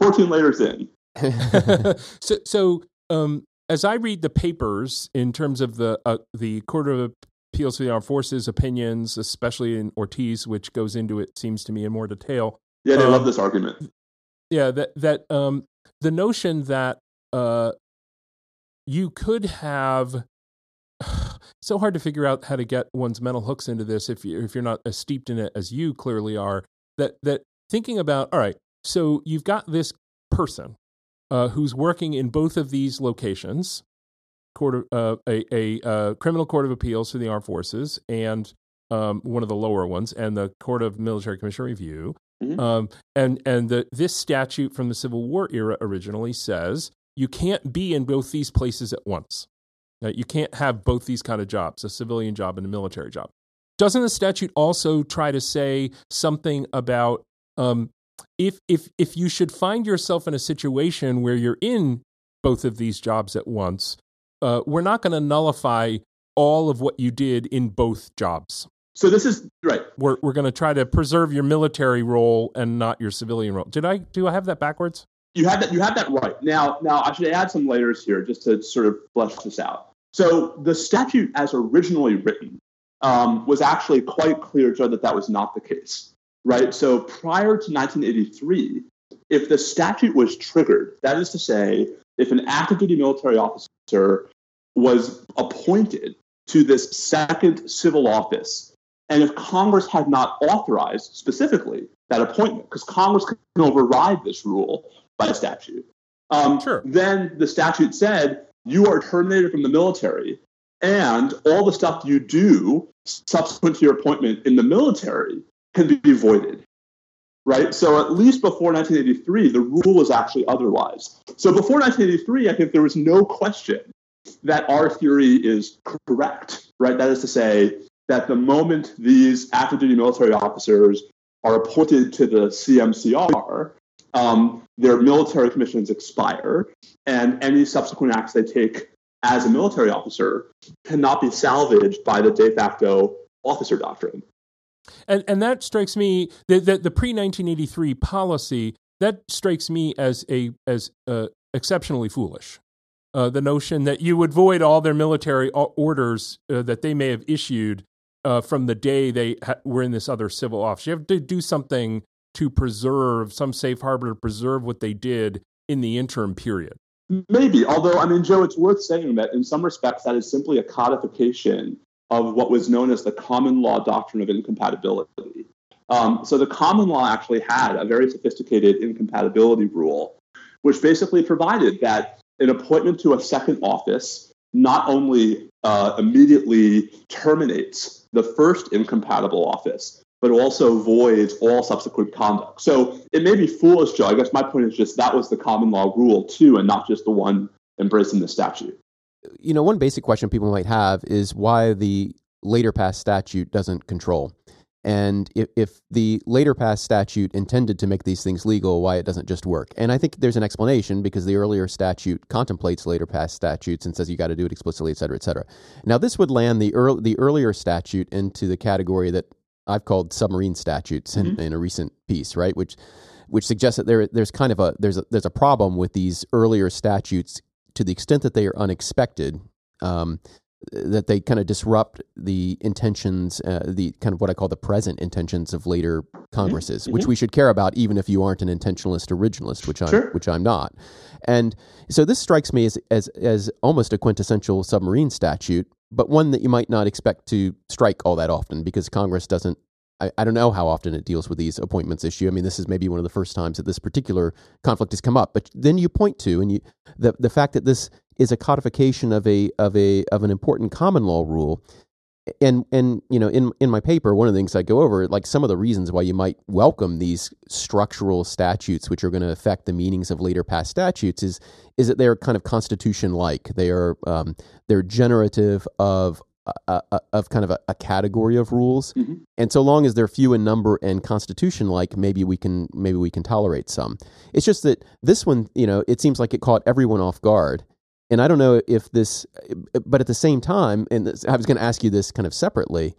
14 layers in. so, so um, as I read the papers in terms of the uh, the Court of Appeals for the Armed Forces opinions, especially in Ortiz, which goes into it, seems to me in more detail. Yeah, they um, love this argument. Yeah, that that um, the notion that uh, you could have so hard to figure out how to get one's mental hooks into this if you if you're not as steeped in it as you clearly are. That that thinking about all right, so you've got this person uh, who's working in both of these locations, court of, uh, a, a uh, criminal court of appeals for the armed forces and um, one of the lower ones, and the court of military commission review. Mm-hmm. Um, and and the, this statute from the Civil War era originally says you can't be in both these places at once. Uh, you can't have both these kind of jobs, a civilian job and a military job. Doesn't the statute also try to say something about um, if if if you should find yourself in a situation where you're in both of these jobs at once, uh, we're not going to nullify all of what you did in both jobs. So this is right. We're we're going to try to preserve your military role and not your civilian role. Did I do I have that backwards? You have that. You have that right. Now now I should add some layers here just to sort of flesh this out. So the statute, as originally written, um, was actually quite clear, Joe, that that was not the case right? So prior to 1983, if the statute was triggered, that is to say, if an active duty military officer was appointed to this second civil office, and if Congress had not authorized specifically that appointment, because Congress can override this rule by statute, um, sure. then the statute said you are terminated from the military, and all the stuff you do subsequent to your appointment in the military can be voided. Right? So at least before 1983, the rule was actually otherwise. So before 1983, I think there was no question that our theory is correct, right? That is to say, that the moment these active duty military officers are appointed to the CMCR, um, their military commissions expire, and any subsequent acts they take as a military officer cannot be salvaged by the de facto officer doctrine. And and that strikes me the the, the pre nineteen eighty three policy that strikes me as a as uh, exceptionally foolish. Uh, the notion that you would void all their military orders uh, that they may have issued uh, from the day they ha- were in this other civil office. You have to do something to preserve some safe harbor to preserve what they did in the interim period. Maybe, although I mean, Joe, it's worth saying that in some respects that is simply a codification of what was known as the common law doctrine of incompatibility. Um, so the common law actually had a very sophisticated incompatibility rule, which basically provided that an appointment to a second office not only uh, immediately terminates the first incompatible office, but also voids all subsequent conduct. So it may be foolish, Joe. I guess my point is just that was the common law rule too, and not just the one embraced in the statute you know, one basic question people might have is why the later passed statute doesn't control. And if, if the later passed statute intended to make these things legal, why it doesn't just work. And I think there's an explanation because the earlier statute contemplates later passed statutes and says you got to do it explicitly, et cetera, et cetera. Now, this would land the, early, the earlier statute into the category that I've called submarine statutes mm-hmm. in, in a recent piece, right? Which which suggests that there there's kind of a there's a there's a problem with these earlier statutes to the extent that they are unexpected, um, that they kind of disrupt the intentions, uh, the kind of what I call the present intentions of later Congresses, mm-hmm. which we should care about, even if you aren't an intentionalist originalist, which I'm, sure. which I'm not. And so this strikes me as, as as almost a quintessential submarine statute, but one that you might not expect to strike all that often because Congress doesn't I, I, don't know how often it deals with these appointments issue. I mean, this is maybe one of the first times that this particular conflict has come up. But then you point to and you the the fact that this is a codification of a of a of an important common law rule. And and you know in in my paper one of the things I go over like some of the reasons why you might welcome these structural statutes which are going to affect the meanings of later passed statutes is is that they're kind of constitution like they are um, they're generative of a, a, of kind of a, a category of rules, mm-hmm. and so long as they're few in number and constitution like, maybe we can maybe we can tolerate some. It's just that this one, you know, it seems like it caught everyone off guard, and I don't know if this, but at the same time, and this, I was going to ask you this kind of separately,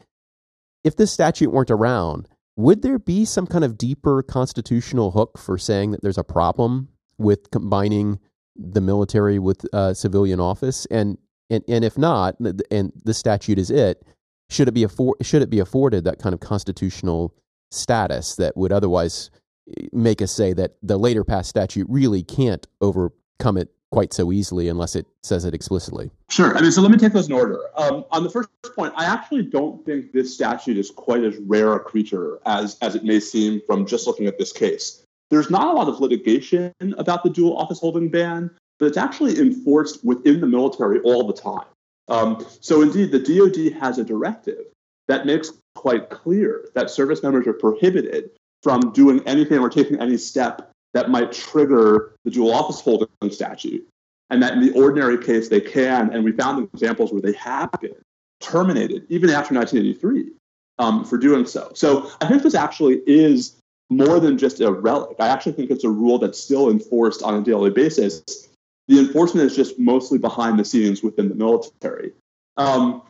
if this statute weren't around, would there be some kind of deeper constitutional hook for saying that there's a problem with combining the military with uh, civilian office? And and and if not, and the statute is it, should it be should it be afforded that kind of constitutional status that would otherwise eh, make us say that the later passed statute really can't overcome it quite so easily unless it says it explicitly. Sure. I mean, so let me take those in order. Um, on the first point, I actually don't think this statute is quite as rare a creature as as it may seem from just looking at this case. There's not a lot of litigation about the dual office holding ban but it's actually enforced within the military all the time. Um, so, indeed, the DoD has a directive that makes quite clear that service members are prohibited from doing anything or taking any step that might trigger the dual office holding statute. And that in the ordinary case, they can, and we found examples where they have been terminated, even after 1983, um, for doing so. So I think this actually is more than just a relic. I actually think it's a rule that's still enforced on a daily basis the enforcement is just mostly behind the scenes within the military. Um,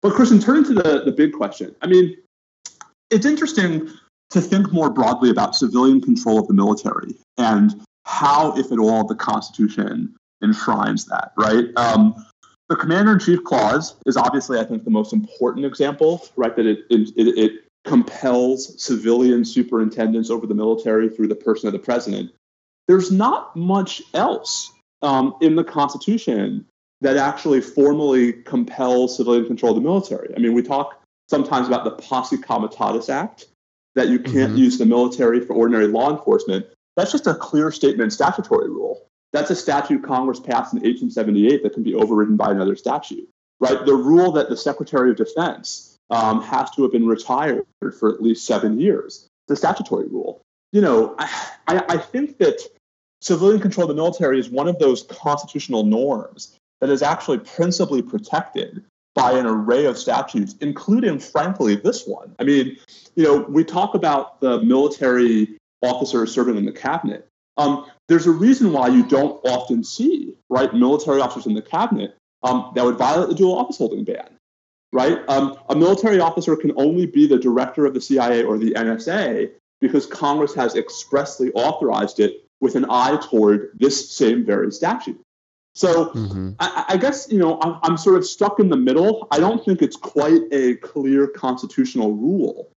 but Christian, turning to the, the big question, I mean, it's interesting to think more broadly about civilian control of the military and how, if at all, the Constitution enshrines that, right? Um, the Commander in Chief Clause is obviously, I think, the most important example, right? That it, it, it compels civilian superintendence over the military through the person of the president. There's not much else um, in the Constitution that actually formally compels civilian control of the military. I mean, we talk sometimes about the Posse Comitatus Act, that you can't mm-hmm. use the military for ordinary law enforcement. That's just a clear statement statutory rule. That's a statute Congress passed in 1878 that can be overridden by another statute, right? The rule that the Secretary of Defense um, has to have been retired for at least seven years, the statutory rule. you know, I, I think that civilian control of the military is one of those constitutional norms that is actually principally protected by an array of statutes, including, frankly, this one. I mean, you know, we talk about the military officers serving in the cabinet. Um, there's a reason why you don't often see, right, military officers in the cabinet um, that would violate the dual office holding ban, right? Um, a military officer can only be the director of the CIA or the NSA because Congress has expressly authorized it with an eye toward this same very statute. So mm-hmm. I, I, guess you know I'm, I'm, sort of stuck in the middle. I don't think it's quite a clear constitutional rule,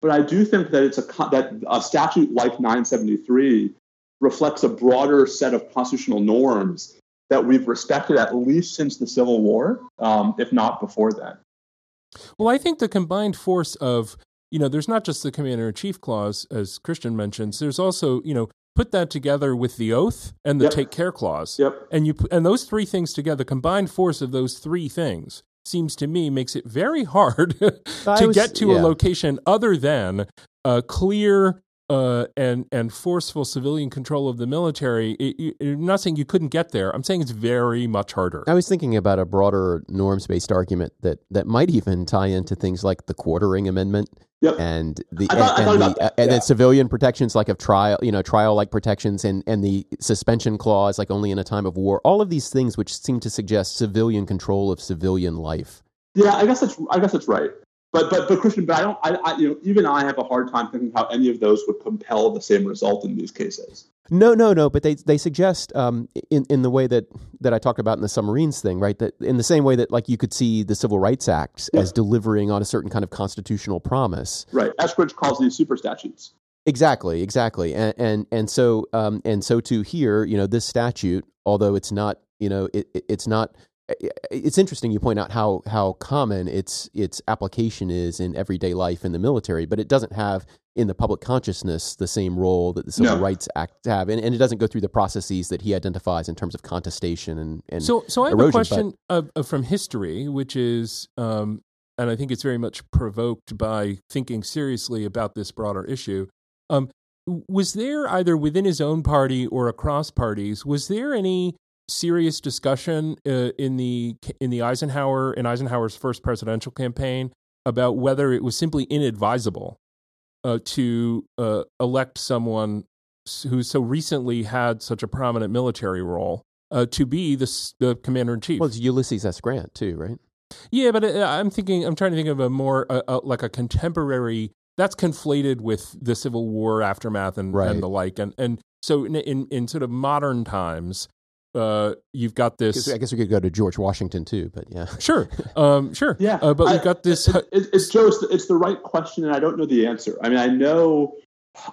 but I do think that it's a that a statute like 973 reflects a broader set of constitutional norms that we've respected at least since the Civil War, um, if not before then. Well, I think the combined force of you know, there's not just the commander in chief clause, as Christian mentions. There's also, you know, put that together with the oath and the yep. take care clause. Yep. And you and those three things together, combined force of those three things seems to me makes it very hard to was, get to yeah. a location other than a clear uh, and and forceful civilian control of the military. It, it, I'm not saying you couldn't get there. I'm saying it's very much harder. I was thinking about a broader norms based argument that that might even tie into things like the quartering amendment Yep. And the thought, and, and the uh, and yeah. then civilian protections like of trial, you know, trial like protections and and the suspension clause like only in a time of war. All of these things which seem to suggest civilian control of civilian life. Yeah, I guess that's I guess that's right. But but but Christian, but I don't. I, I you know even I have a hard time thinking how any of those would compel the same result in these cases. No, no, no. But they they suggest um, in in the way that that I talked about in the submarines thing, right? That in the same way that like you could see the Civil Rights Act yeah. as delivering on a certain kind of constitutional promise. Right. Eskridge calls these super statutes. Exactly, exactly, and and and so um, and so too here, you know, this statute, although it's not, you know, it, it's not it's interesting you point out how how common its its application is in everyday life in the military, but it doesn't have in the public consciousness the same role that the Civil no. Rights Act have, and, and, it doesn't go through the processes that he identifies in terms of contestation and, and so. So I have erosion, a question but, of, of, from history, which is, um, and I think it's very much provoked by thinking seriously about this broader issue. Um, was there either within his own party or across parties? Was there any serious discussion uh, in the in the Eisenhower in Eisenhower's first presidential campaign about whether it was simply inadvisable uh, to uh, elect someone who so recently had such a prominent military role uh, to be the, the commander in chief. Well, it's Ulysses S. Grant too, right? Yeah, but uh, I'm thinking I'm trying to think of a more uh, like a contemporary that's conflated with the Civil War aftermath and, right. and the like, and and so in, in, in sort of modern times, uh, you've got this. I guess we could go to George Washington too, but yeah, sure, um, sure, yeah. Uh, but we've got this. It, it, it's Joe. It's the, it's the right question, and I don't know the answer. I mean, I know,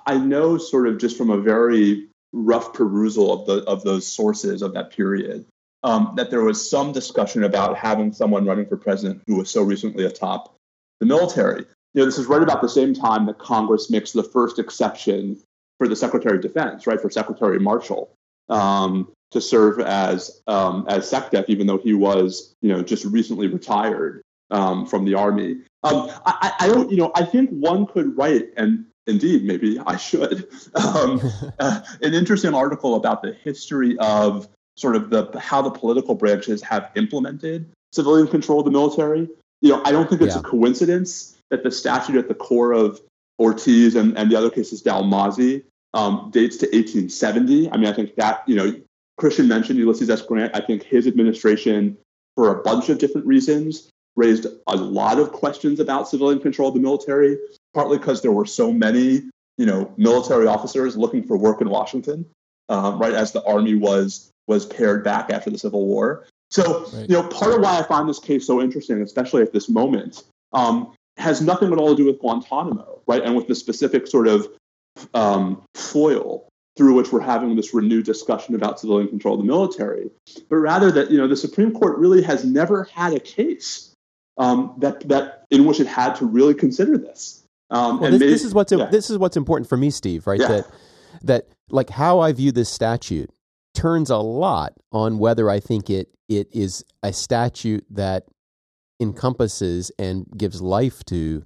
I know, sort of just from a very rough perusal of the of those sources of that period, um, that there was some discussion about having someone running for president who was so recently atop the military. You know, this is right about the same time that Congress makes the first exception for the Secretary of Defense, right, for Secretary Marshall. Um, to serve as um, as SecDef, even though he was you know just recently retired um, from the army. Um, I, I, don't you know I think one could write and indeed maybe I should um, uh, an interesting article about the history of sort of the how the political branches have implemented civilian control of the military. You know I don't think it's yeah. a coincidence that the statute at the core of Ortiz and, and the other cases Dalmazzi um, dates to 1870. I mean, I think that you know Christian mentioned Ulysses S. Grant. I think his administration, for a bunch of different reasons, raised a lot of questions about civilian control of the military, partly because there were so many, you know, military officers looking for work in Washington, um, right as the army was was pared back after the Civil War. So, right. you know, part of why I find this case so interesting, especially at this moment, um, has nothing at all to do with Guantanamo, right, and with the specific sort of um, foil through which we're having this renewed discussion about civilian control of the military, but rather that you know the Supreme Court really has never had a case um, that that in which it had to really consider this. Um, well, this, made, this, is what's yeah. this is what's important for me, Steve. Right? Yeah. That that like how I view this statute turns a lot on whether I think it it is a statute that encompasses and gives life to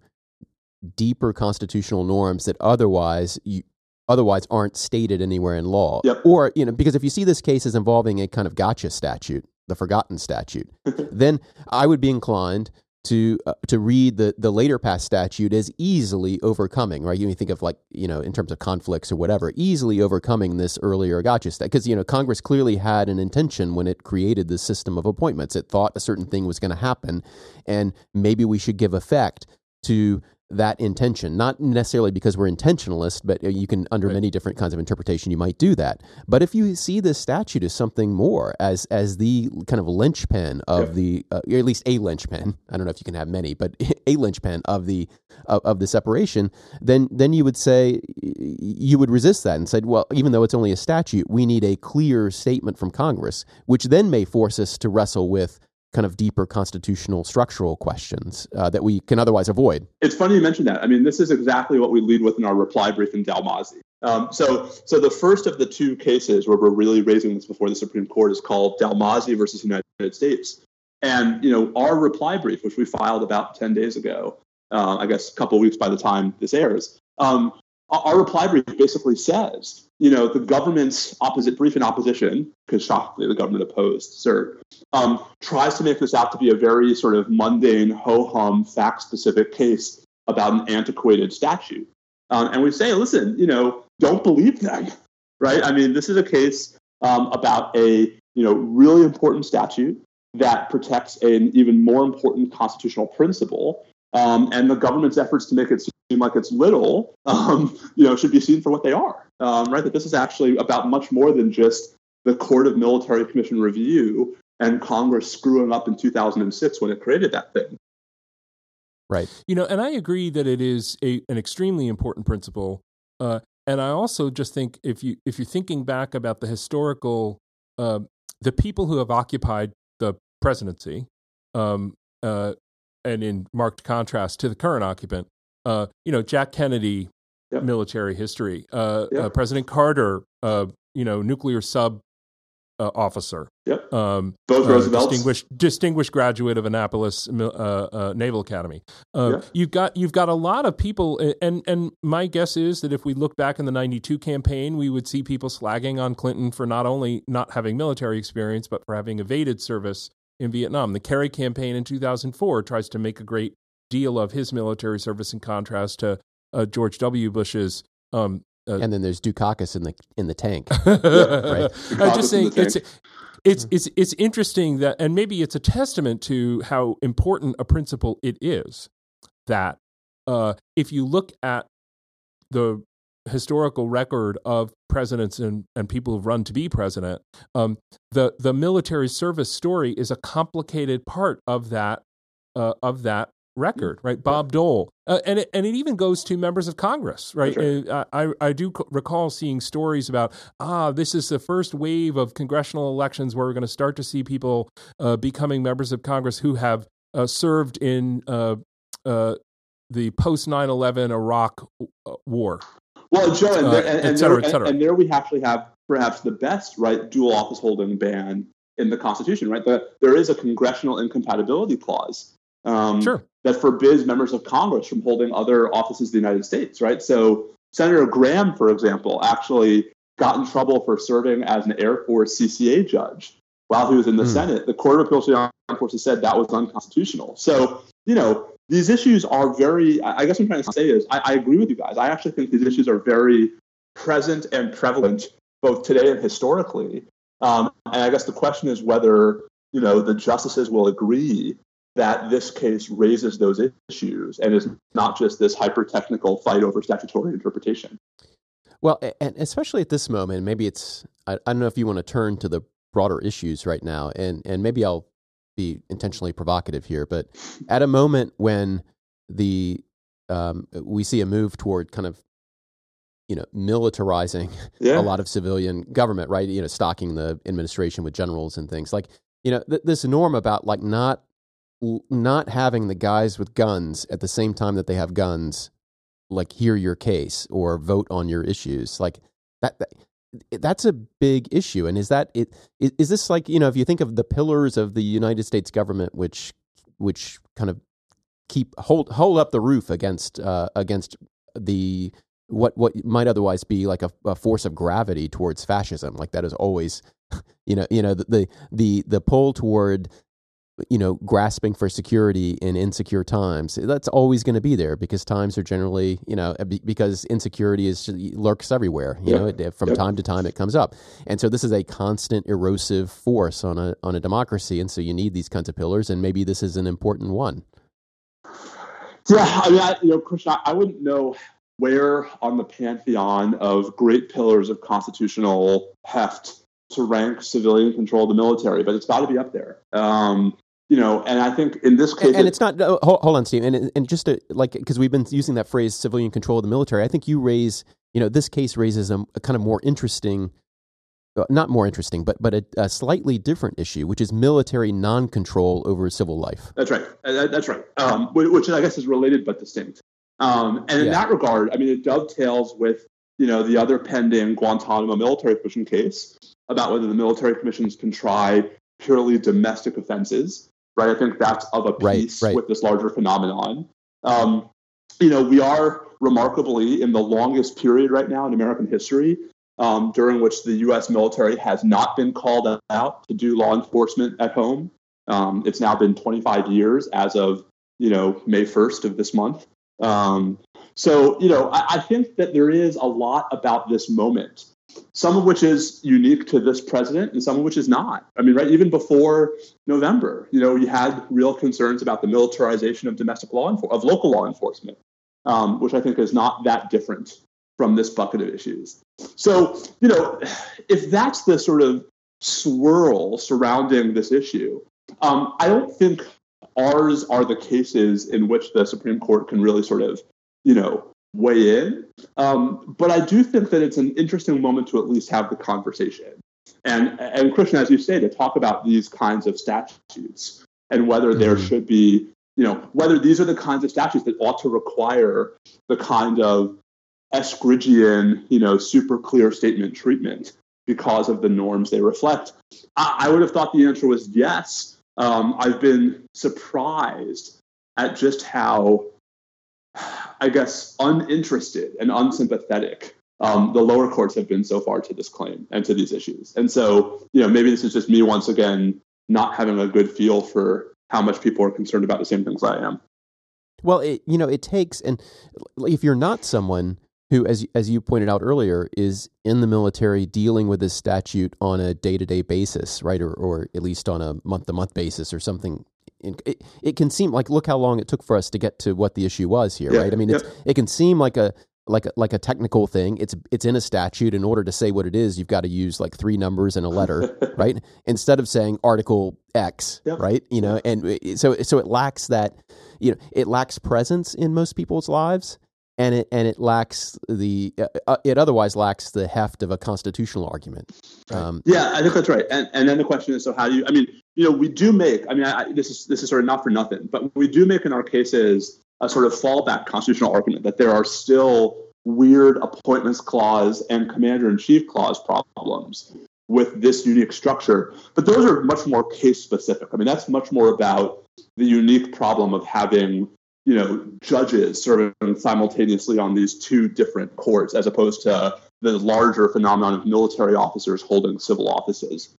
deeper constitutional norms that otherwise you, otherwise aren't stated anywhere in law. Yep. Or, you know, because if you see this case as involving a kind of gotcha statute, the forgotten statute, then I would be inclined to uh, to read the the later passed statute as easily overcoming, right? You think of like you know in terms of conflicts or whatever, easily overcoming this earlier gotcha statute because you know Congress clearly had an intention when it created the system of appointments. It thought a certain thing was going to happen, and maybe we should give effect to that intention. Not necessarily because we're intentionalist but uh, you can under right. many different kinds of interpretation you might do that. But if you see this statute as something more as as the kind of linchpin of the uh, at least a linchpin i don't know if you can have many but a linchpin of the of, of the separation then then you would say you would resist that and said well even though it's only a statute we need a clear statement from congress which then may force us to wrestle with kind of deeper constitutional structural questions uh, that we can otherwise avoid. It's funny you mentioned that. I mean, this is exactly what we lead with in our reply brief in Dalmazzi. Um, so, so the first of the two cases where we're really raising this before the Supreme Court is called Dalmazzi versus United States. And you know, our reply brief, which we filed about ten days ago, uh, I guess a couple weeks by the time this airs, um, our reply brief basically says, you know, the government's opposite brief in opposition, because shockingly the government opposed cert, um, tries to make this out to be a very sort of mundane, ho hum, fact specific case about an antiquated statute. Um, and we say, listen, you know, don't believe them, right? I mean, this is a case um, about a you know really important statute that protects an even more important constitutional principle um, and the government's efforts to make it seem like it's little, um, you know, should be seen for what they are, um, right? That this is actually about much more than just the Court of Military Commission Review and Congress screwing up in 2006 when it created that thing. Right. You know, and I agree that it is a, an extremely important principle. Uh, and I also just think if you if you're thinking back about the historical, uh, the people who have occupied the presidency, um, uh, and in marked contrast to the current occupant, uh, you know, Jack Kennedy, yep. military history, uh, yep. uh, President Carter, uh, you know, nuclear sub uh, officer. Yep. Um, Both Roosevelts. Distinguished, distinguished graduate of Annapolis Naval Academy. Yep. You've got you've got a lot of people, and and my guess is that if we look back in the '92 campaign, we would see people slagging on Clinton for not only not having military experience, but for having evaded service in Vietnam. The Kerry campaign in 2004 tries to make a great deal of his military service in contrast to uh, George W. Bush's. Um, uh, and then there's Dukakis in the in the tank. right. I'm just saying it's it's it's it's interesting that, and maybe it's a testament to how important a principle it is that uh, if you look at the historical record of presidents and, and people who've run to be president, um, the the military service story is a complicated part of that uh, of that record, right? Bob Dole, uh, and it, and it even goes to members of Congress, right? Uh, I I do recall seeing stories about ah, this is the first wave of congressional elections where we're going to start to see people uh, becoming members of Congress who have uh, served in uh, the post 9-11 Iraq war, well, Joe, and, uh, there, and, and, cetera, there, and, there we actually have perhaps the best right dual office holding ban in the Constitution, right? The, there is a congressional incompatibility clause um, sure. that forbids members of Congress from holding other offices in the United States, right? So Senator Graham, for example, actually got in trouble for serving as an Air Force CCA judge while he was in the mm. Senate. The Court of Appeals for the Armed Forces said that was unconstitutional. So, you know, these issues are very, I guess what I'm trying to say is, I, I agree with you guys. I actually think these issues are very present and prevalent both today and historically. Um, and I guess the question is whether, you know, the justices will agree that this case raises those issues and is not just this hyper technical fight over statutory interpretation. Well, and especially at this moment, maybe it's, I, don't know if you want to turn to the broader issues right now, and, and maybe I'll be intentionally provocative here, but at a moment when the um, we see a move toward kind of you know militarizing yeah. a lot of civilian government, right? You know, stocking the administration with generals and things like you know th- this norm about like not not having the guys with guns at the same time that they have guns like hear your case or vote on your issues like that, that that's a big issue. And is that it? Is this like you know if you think of the pillars of the United States government, which which kind of keep hold hold up the roof against uh, against the what what might otherwise be like a, a force of gravity towards fascism. Like that is always, you know, you know the the the, the pull toward you know grasping for security in insecure times that's always going to be there because times are generally you know because insecurity is lurks everywhere you know it, from time to time it comes up. And so this is a constant erosive force on a on a democracy and so you need these kinds of pillars and maybe this is an important one. Yeah i mean I, you know christian I, I wouldn't know where on the pantheon of great pillars of constitutional heft to rank civilian control of the military, but it's got to be up there. Um, you know, and I think in this case, and, and it's not. hold, hold, on, Steve, and and just to, like because we've been using that phrase "civilian control of the military." I think you raise, you know, this case raises a, a kind of more interesting, uh, not more interesting, but but a, a, slightly different issue, which is military non-control over civil life. That's right. Uh, that's right. Um, which I guess is related but distinct. Um, and in yeah. that regard, I mean, it dovetails with you know the other pending Guantanamo military commission case about whether the military commissions can try purely domestic offenses right? I think that's of a piece right, right. with this larger phenomenon. Um, you know, we are remarkably in the longest period right now in American history um, during which the U.S. military has not been called out to do law enforcement at home. Um, it's now been 25 years as of you know May 1st of this month. Um, so you know, I, I think that there is a lot about this moment some of which is unique to this president and some of which is not. I mean, right, even before November, you know, you had real concerns about the militarization of domestic law enfor- of local law enforcement, um, which I think is not that different from this bucket of issues. So, you know, if that's the sort of swirl surrounding this issue, um, I don't think ours are the cases in which the Supreme Court can really sort of, you know, weigh in. Um, but I do think that it's an interesting moment to at least have the conversation. And, and Christian, as you say, to talk about these kinds of statutes and whether mm-hmm. there should be, you know, whether these are the kinds of statutes that ought to require the kind of Eskridgean, you know, super clear statement treatment because of the norms they reflect. I, I would have thought the answer was yes. Um, I've been surprised at just how I guess, uninterested and unsympathetic um, the lower courts have been so far to this claim and to these issues. And so, you know, maybe this is just me once again not having a good feel for how much people are concerned about the same things I am. Well, it, you know, it takes, and if you're not someone who, as as you pointed out earlier, is in the military dealing with this statute on a day to day basis, right, or or at least on a month to month basis or something it, it can seem like look how long it took for us to get to what the issue was here, yeah, right? I mean, yeah. it can seem like a like a, like a technical thing. It's it's in a statute. In order to say what it is, you've got to use like three numbers and a letter, right? Instead of saying Article X, yeah. right? You know, and uh, so so it lacks that, you know, it lacks presence in most people's lives, and it and it lacks the uh, uh it otherwise lacks the heft of a constitutional argument. Um, yeah, I think that's right. And and then the question is, so how do you? I mean, you know, we do make, I mean, I, this is this is sort of not for nothing, but we do make in our cases a sort of fallback constitutional argument that there are still weird appointments clause and commander in chief clause problems with this unique structure. But those are much more case specific. I mean, that's much more about the unique problem of having you know judges serving simultaneously on these two different courts as opposed to the larger phenomenon of military officers holding civil offices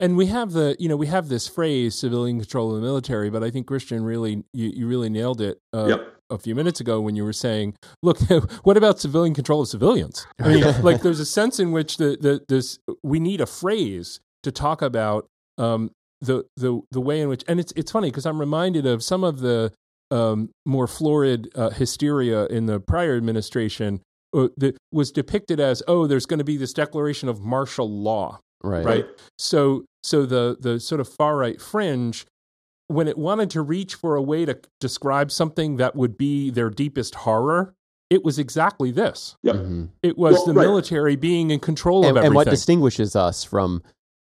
and we have the you know we have this phrase civilian control of the military but i think christian really you, you really nailed it uh, yep. a few minutes ago when you were saying look what about civilian control of civilians i mean like there's a sense in which the, the this we need a phrase to talk about um, the the the way in which and it's it's funny because i'm reminded of some of the um, more florid uh, hysteria in the prior administration uh, that was depicted as oh there's going to be this declaration of martial law Right. Right. So so the the sort of far right fringe when it wanted to reach for a way to describe something that would be their deepest horror, it was exactly this. Yep. Mm-hmm. It was well, the right. military being in control and, of everything. And what distinguishes us from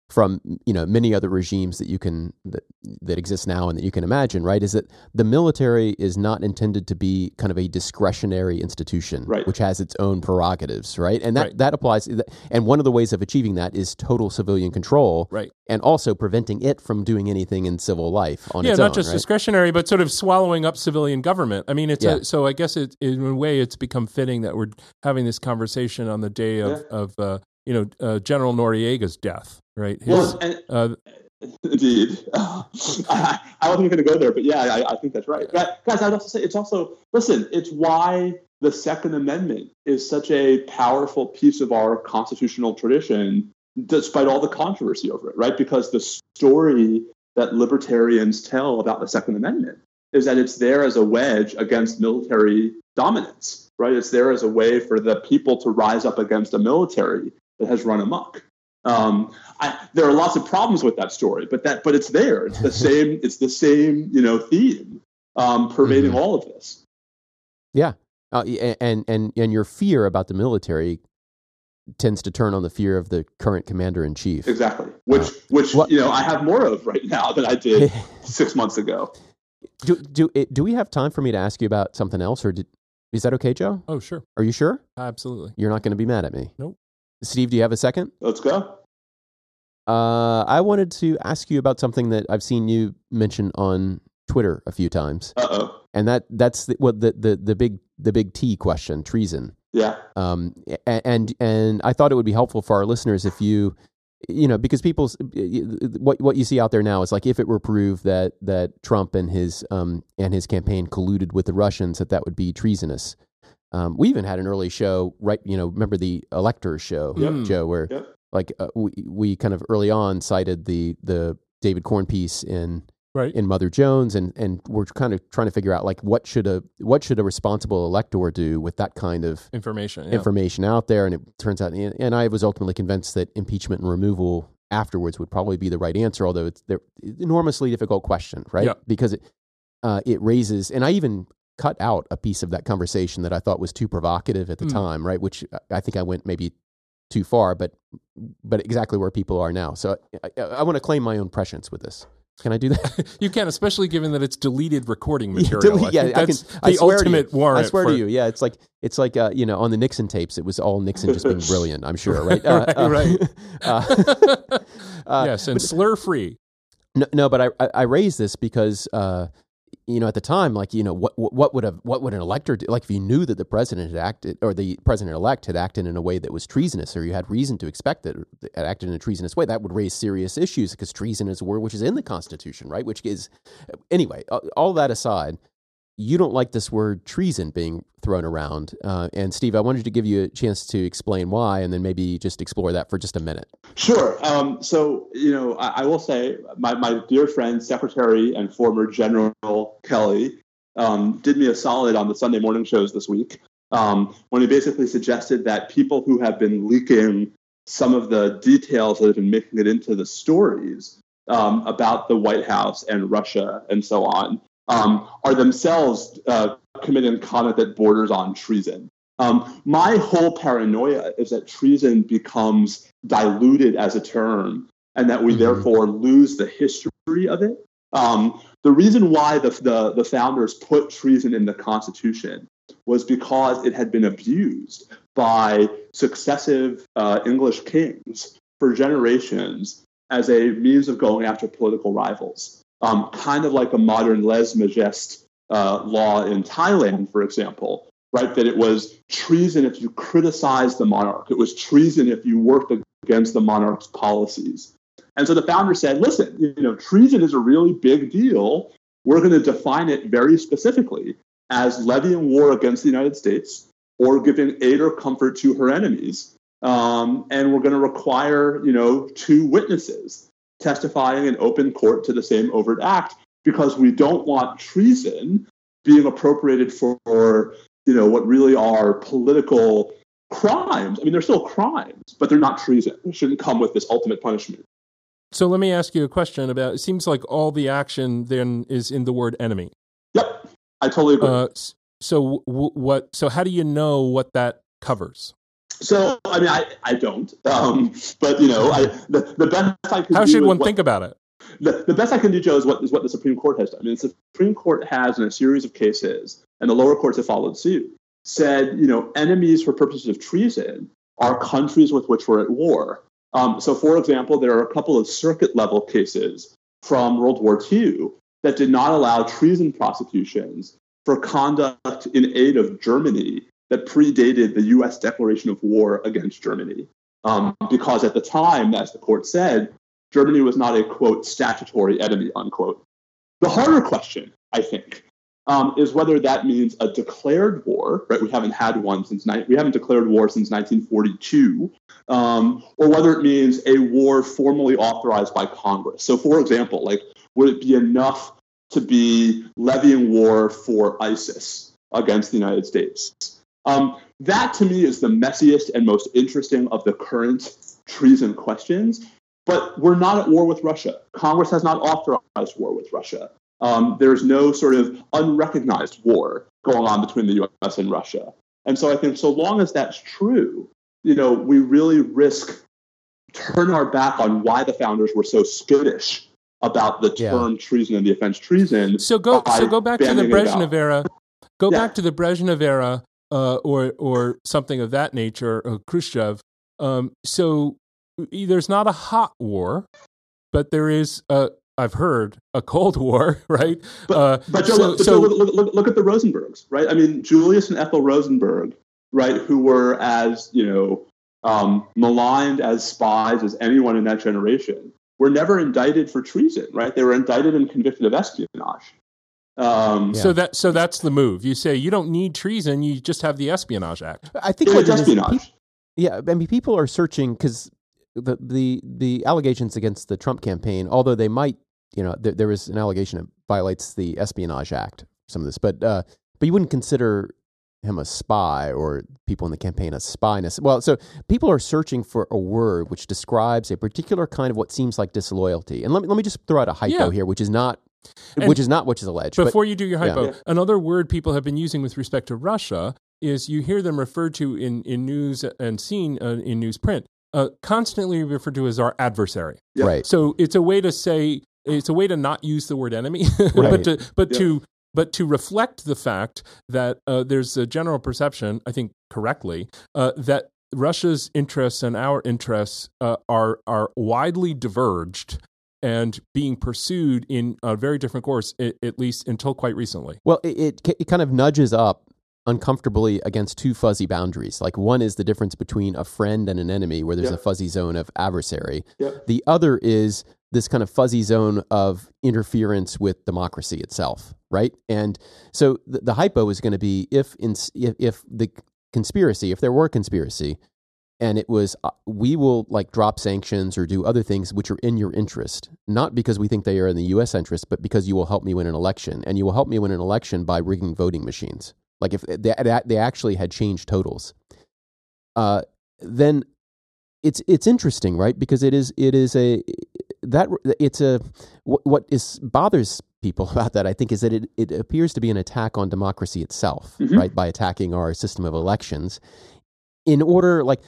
from you know many other regimes that you can that, that exist now and that you can imagine right is that the military is not intended to be kind of a discretionary institution Right. which has its own prerogatives right and that Right. that applies and one of the ways of achieving that is total civilian control Right. and also preventing it from doing anything in civil life on yeah, its not own just right? discretionary, but sort of swallowing up civilian government. I mean, it's Yeah. a, so I guess it, in a way it's become fitting that we're having this conversation on the day of Yeah. of uh, you know uh, General Noriega's death, right? His, Well, and, uh, Indeed. I, I wasn't going to go there, but yeah, I, I think that's right. Guys, guys, I'd also say it's also, listen, it's why the Second Amendment is such a powerful piece of our constitutional tradition, despite all the controversy over it, right? Because the story that libertarians tell about the Second Amendment is that it's there as a wedge against military dominance, right? It's there as a way for the people to rise up against a military that has run amok. Um, I, there are lots of problems with that story, but that but it's there. It's the same. It's the same you know theme um, pervading Mhm. all of this. Yeah, uh, and and and your fear about the military tends to turn on the fear of the current commander in chief. Exactly. Which Uh, which what- you know I have more of right now than I did six months ago. do do it, do we have time for me to ask you about something else, or did, is that okay, Joe? oh, sure, Are you sure? absolutely. You're not going to be mad at me? Nope. Steve, do you have a second? Let's go. Uh, I wanted to ask you about something that I've seen you mention on Twitter a few times, Uh oh. and that that's the, what the, the the big the big T question, treason. Yeah. um, and and I thought it would be helpful for our listeners if you, you know, because people's what what you see out there now is like if it were proved that that Trump and his um and his campaign colluded with the Russians, that that would be treasonous. Um, we even had an early show, right? You know, remember the electors show, Yep. Joe, where Yep. like uh, we we kind of early on cited the the David Corn piece in Right. in Mother Jones, and and we're kind of trying to figure out like what should a what should a responsible elector do with that kind of Information. Yeah. information out there, and it turns out, and and I was ultimately convinced that impeachment and removal afterwards would probably be the right answer, although it's they're enormously difficult question, right? Yeah. Because it uh, it raises, and I even cut out a piece of that conversation that I thought was too provocative at the Hmm. time, right? Which I- I think I went maybe too far, but but exactly where people are now. So I, I, I want to claim my own prescience with this. Can I do that? you can, especially given that it's deleted recording Yeah, material. yeah, think I that's can- I the swear to you. ultimate warrant. I swear for, to you, yeah, it's like it's like uh, you know on the Nixon tapes, it was all Nixon just being brilliant. I'm sure, right? Uh, Right, uh, right. uh, uh, yes, and slur free. no, no, but I, I I raised this because uh, you know at the time, like you know what what would a what would an elector do? Like if you knew that the president had acted or the president elect had acted in a way that was treasonous, or you had reason to expect that it acted in a treasonous way, that would raise serious issues because treason is a word which is in the Constitution, right? Which is anyway. All that aside, you don't like this word treason being thrown around, uh, and Steve, I wanted to give you a chance to explain why, and then maybe just explore that for just a minute. Sure. Um, so, you know, I, I will say my, my dear friend, Secretary and former General Kelly, um, did me a solid on the Sunday morning shows this week um, when he basically suggested that people who have been leaking some of the details that have been making it into the stories um, about the White House and Russia and so on um, are themselves uh, committing conduct that borders on treason. Um, my whole paranoia is that treason becomes diluted as a term and that we Mhm. therefore lose the history of it. Um, the reason why the, the, the founders put treason in the Constitution was because it had been abused by successive uh, English kings for generations as a means of going after political rivals. Um, kind of like a modern lèse majesté uh, law in Thailand, for example, right? That it was treason if you criticized the monarch. It was treason if you worked against the monarch's policies. And so the founder said, listen, you know, treason is a really big deal. We're going to define it very specifically as levying war against the United States or giving aid or comfort to her enemies. Um, and we're going to require, you know, two witnesses testifying in open court to the same overt act because we don't want treason being appropriated for, you know, what really are political crimes. I mean, they're still crimes, but they're not treason. It shouldn't come with this ultimate punishment. So let me ask you a question about. It seems like all the action then is in the word enemy. Yep, I totally agree. Uh, so w- what? So how do you know what that covers? So I mean, I, I don't, um, but you know, I, the, the best I can. How do should is one what- think about it? the, the best I can do, Joe, is what is what the Supreme Court has done. I mean, the Supreme Court has, in a series of cases, and the lower courts have followed suit, said, you know, enemies for purposes of treason are countries with which we're at war. Um, so, for example, there are a couple of circuit level cases from World War II that did not allow treason prosecutions for conduct in aid of Germany that predated the U.S. declaration of war against Germany. Um, because at the time, as the court said, Germany was not a quote statutory enemy unquote. The harder question, I think, um, is whether that means a declared war. Right, we haven't had one since ni- we haven't declared war since 1942, um, or whether it means a war formally authorized by Congress. So, for example, like would it be enough to be levying war for ISIS against the United States? Um, that to me is the messiest and most interesting of the current treason questions. But we're not at war with Russia. Congress has not authorized war with Russia. Um, there's no sort of unrecognized war going on between the U.S. and Russia. And so I think so long as that's true, you know, we really risk turn our back on why the founders were so skittish about the Yeah. term treason and the offense treason. So go so go back to the Brezhnev era. Go Yeah. back to the Brezhnev era, uh, or or something of that nature, uh, Khrushchev. Um, so there's not a hot war, but there is. A, I've heard a Cold War, right? But, uh, but Joe, so, look, but so Joe, look, look, look, look at the Rosenbergs, right? I mean, Julius and Ethel Rosenberg, right, who were as you know um, maligned as spies as anyone in that generation, were never indicted for treason, right? They were indicted and convicted of espionage. Um, so that so that's the move. You say you don't need treason; you just have the Espionage Act. I think what was it is, espionage. peop- yeah, I mean, people are searching because the, the the allegations against the Trump campaign, although they might, you know, there, there is an allegation that violates the Espionage Act, some of this, but uh, but you wouldn't consider him a spy or people in the campaign a spy. necess- Well, so people are searching for a word which describes a particular kind of what seems like disloyalty. And let me let me just throw out a hypo Yeah. here, which is not. And which is not what is alleged. but- Before you do your hypo, Yeah. another word people have been using with respect to Russia is you hear them referred to in, in news and seen uh, in newsprint, uh, constantly referred to as our adversary. Yeah. right. So it's a way to say it's a way to not use the word enemy, but to but Yeah. to but to reflect the fact that uh, there's a general perception, I think correctly, uh, that Russia's interests and our interests uh, are are widely diverged and being pursued in a very different course, at, at least until quite recently. Well, it, it it kind of nudges up uncomfortably against two fuzzy boundaries. Like one is the difference between a friend and an enemy, where there's Yeah. a fuzzy zone of adversary. Yep. The other is this kind of fuzzy zone of interference with democracy itself, right? And so the, the hypo is going to be if, in, if if the conspiracy, if there were a conspiracy, and it was uh, we will like drop sanctions or do other things which are in your interest not because we think they are in the US interest but because you will help me win an election and you will help me win an election by rigging voting machines. Like if they, they actually had changed totals. Uh, then it's it's interesting right? Because it is it is a that it's a what, what is bothers people about that I think is that it, it appears to be an attack on democracy itself Mhm. right? By attacking our system of elections in order like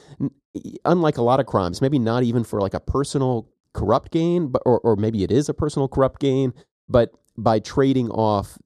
unlike a lot of crimes maybe not even for like a personal corrupt gain but or, or maybe it is a personal corrupt gain but by trading off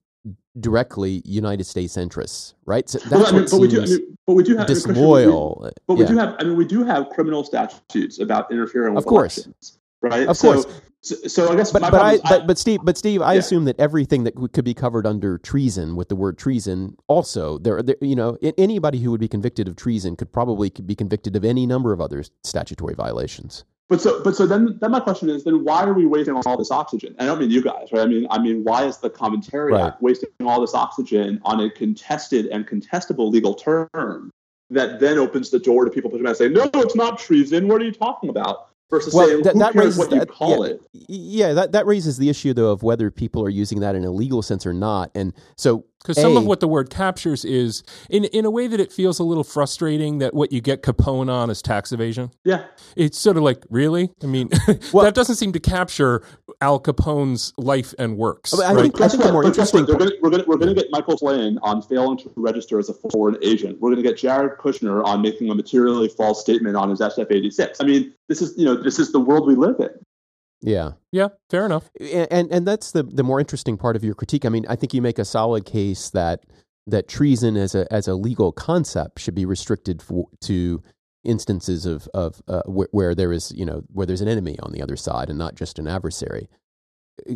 directly united states interests right so that's Well, I mean, what but we do, I mean, but we do have I mean, Christian, we- disloyal But we Yeah. do have, I mean, we do have criminal statutes about interfering with Of course. elections, right? Of so, course. So, so I guess but but I, but but Steve but Steve I Yeah. assume that everything that could be covered under treason with the word treason also there, there you know anybody who would be convicted of treason could probably be convicted of any number of other statutory violations. But so, but so then, then my question is, then why are we wasting all this oxygen? I don't mean you guys, right? I mean, I mean, why is the commentary Right. wasting all this oxygen on a contested and contestable legal term that then opens the door to people pushing back and saying, no, it's not treason. What are you talking about? Versus saying, that, that raises what you that, call yeah, it? Yeah, that, that raises the issue though of whether people are using that in a legal sense or not. And so Because some of what the word captures is, in in a way that it feels a little frustrating, that what you get Capone on is tax evasion. Yeah. It's sort of like, really? I mean, Well- that doesn't seem to capture Al Capone's life and works. I right? think, I think the more interesting. what? Gonna, we're going we're gonna get Michael Flynn on failing to register as a foreign agent. We're going to get Jared Kushner on making a materially false statement on his SF-86. I mean, this is you know this is the world we live in. Yeah, yeah, fair enough. and and- that's the the more interesting part of your critique. I mean, I think you make a solid case that that treason as a as a legal concept should be restricted for, to instances of of uh, where, where there is you know where there's an enemy on the other side and not just an adversary. Uh,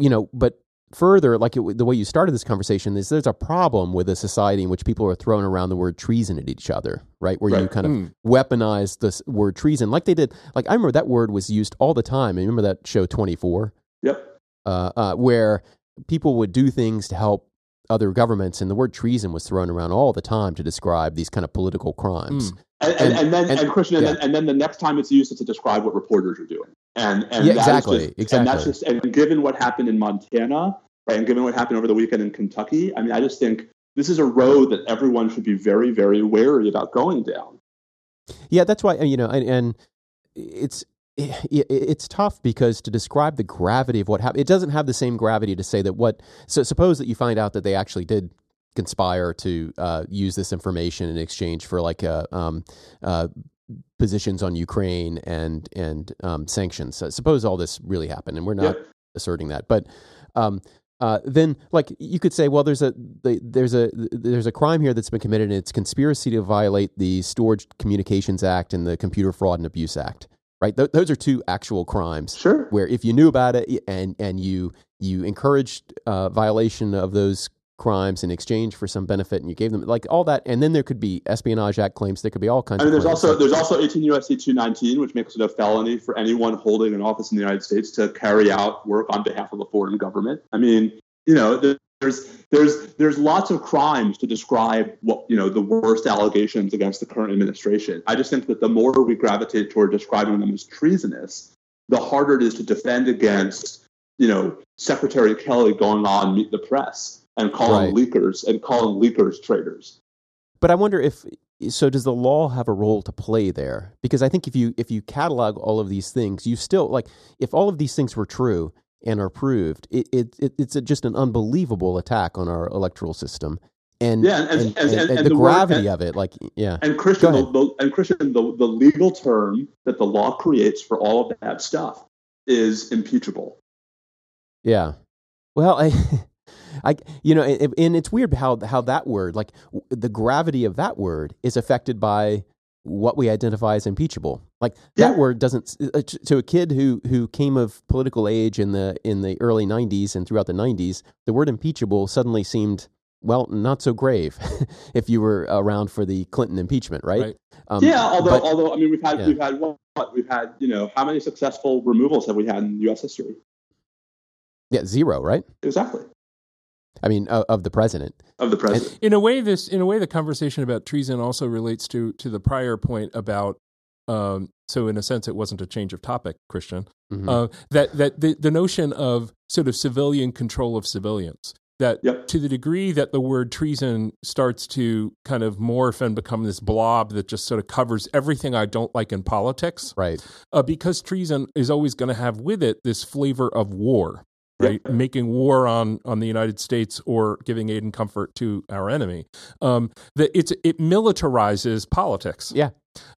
You know, but further, like it, the way you started this conversation is there's a problem with a society in which people are throwing around the word treason at each other, right? Where you kind of Mm. weaponize this word treason, like they did. Like I remember that word was used all the time. I remember that show Twenty Four Yep. uh, uh, where people would do things to help other governments, and the word treason was thrown around all the time to describe these kind of political crimes. Mm. And, and, And- and then and- and, Christian, and, yeah. then, and then the next time it's used, it's to describe what reporters are doing. And and Yeah, exactly, just- And that's exactly. just and given what happened in Montana, right, and given what happened over the weekend in Kentucky, I mean, I just think this is a road that everyone should be very, very wary about going down. Yeah, that's why you know, and, and it's it, it's tough because to describe the gravity of what happened, it doesn't have the same gravity to say that what. So suppose that you find out that they actually did conspire to uh, use this information in exchange for like a um, uh, positions on Ukraine and and um, sanctions. So suppose all this really happened, and we're not Yep. asserting that, but. Um, uh, then, like you could say, well, there's a there's a there's a crime here that's been committed, and it's conspiracy to violate the Stored Communications Act and the Computer Fraud and Abuse Act. Right, Th- those are two actual crimes. Sure. Where if you knew about it and and you you encouraged uh, violation of those crimes in exchange for some benefit, and you gave them like all that, and then there could be Espionage Act claims. There could be all kinds. I mean, of there's claims. also there's also 18 USC 219, which makes it a felony for anyone holding an office in the United States to carry out work on behalf of a foreign government. I mean, you know, there's there's there's lots of crimes to describe what you know the worst allegations against the current administration. I just think that the more we gravitate toward describing them as treasonous, the harder it is to defend against you know Secretary Kelly going on Meet the Press and calling Right. leakers and calling leakers traitors. But I wonder if so does the law have a role to play there? Because I think if you if you catalog all of these things, you still like if all of these things were true and are proved, it, it, it it's a, just an unbelievable attack on our electoral system. And Yeah, and- and, and- and- the the word- gravity and- of it, like yeah, And Christian, the, the, and Christian, the, the legal term that the law creates for all of that stuff is impeachable. Yeah. Well, I, I, you know, and, and it's weird how how that word, like w- the gravity of that word, is affected by what we identify as impeachable. Like that word doesn't uh, to a kid who who came of political age in the in the early '90s and throughout the '90s, the word impeachable suddenly seemed well not so grave if you were around for the Clinton impeachment, right? Right. Um, yeah, although but- although I mean we've had Yeah. we've had what we've had you know how many successful removals have we had in U.S. history? yeah, zero, right? Exactly I mean, uh, of the president. of the president. in a way this in a way the conversation about treason also relates to to the prior point about um so in a sense it wasn't a change of topic christian Mhm. uh that that the, the notion of sort of civilian control of civilians that Yep. to the degree that the word treason starts to kind of morph and become this blob that just sort of covers everything i don't like in politics right. uh, because treason is always going to have with it this flavor of war, right? Yeah. Making war on on the United States or giving aid and comfort to our enemy. Um, that it's it militarizes politics. Yeah.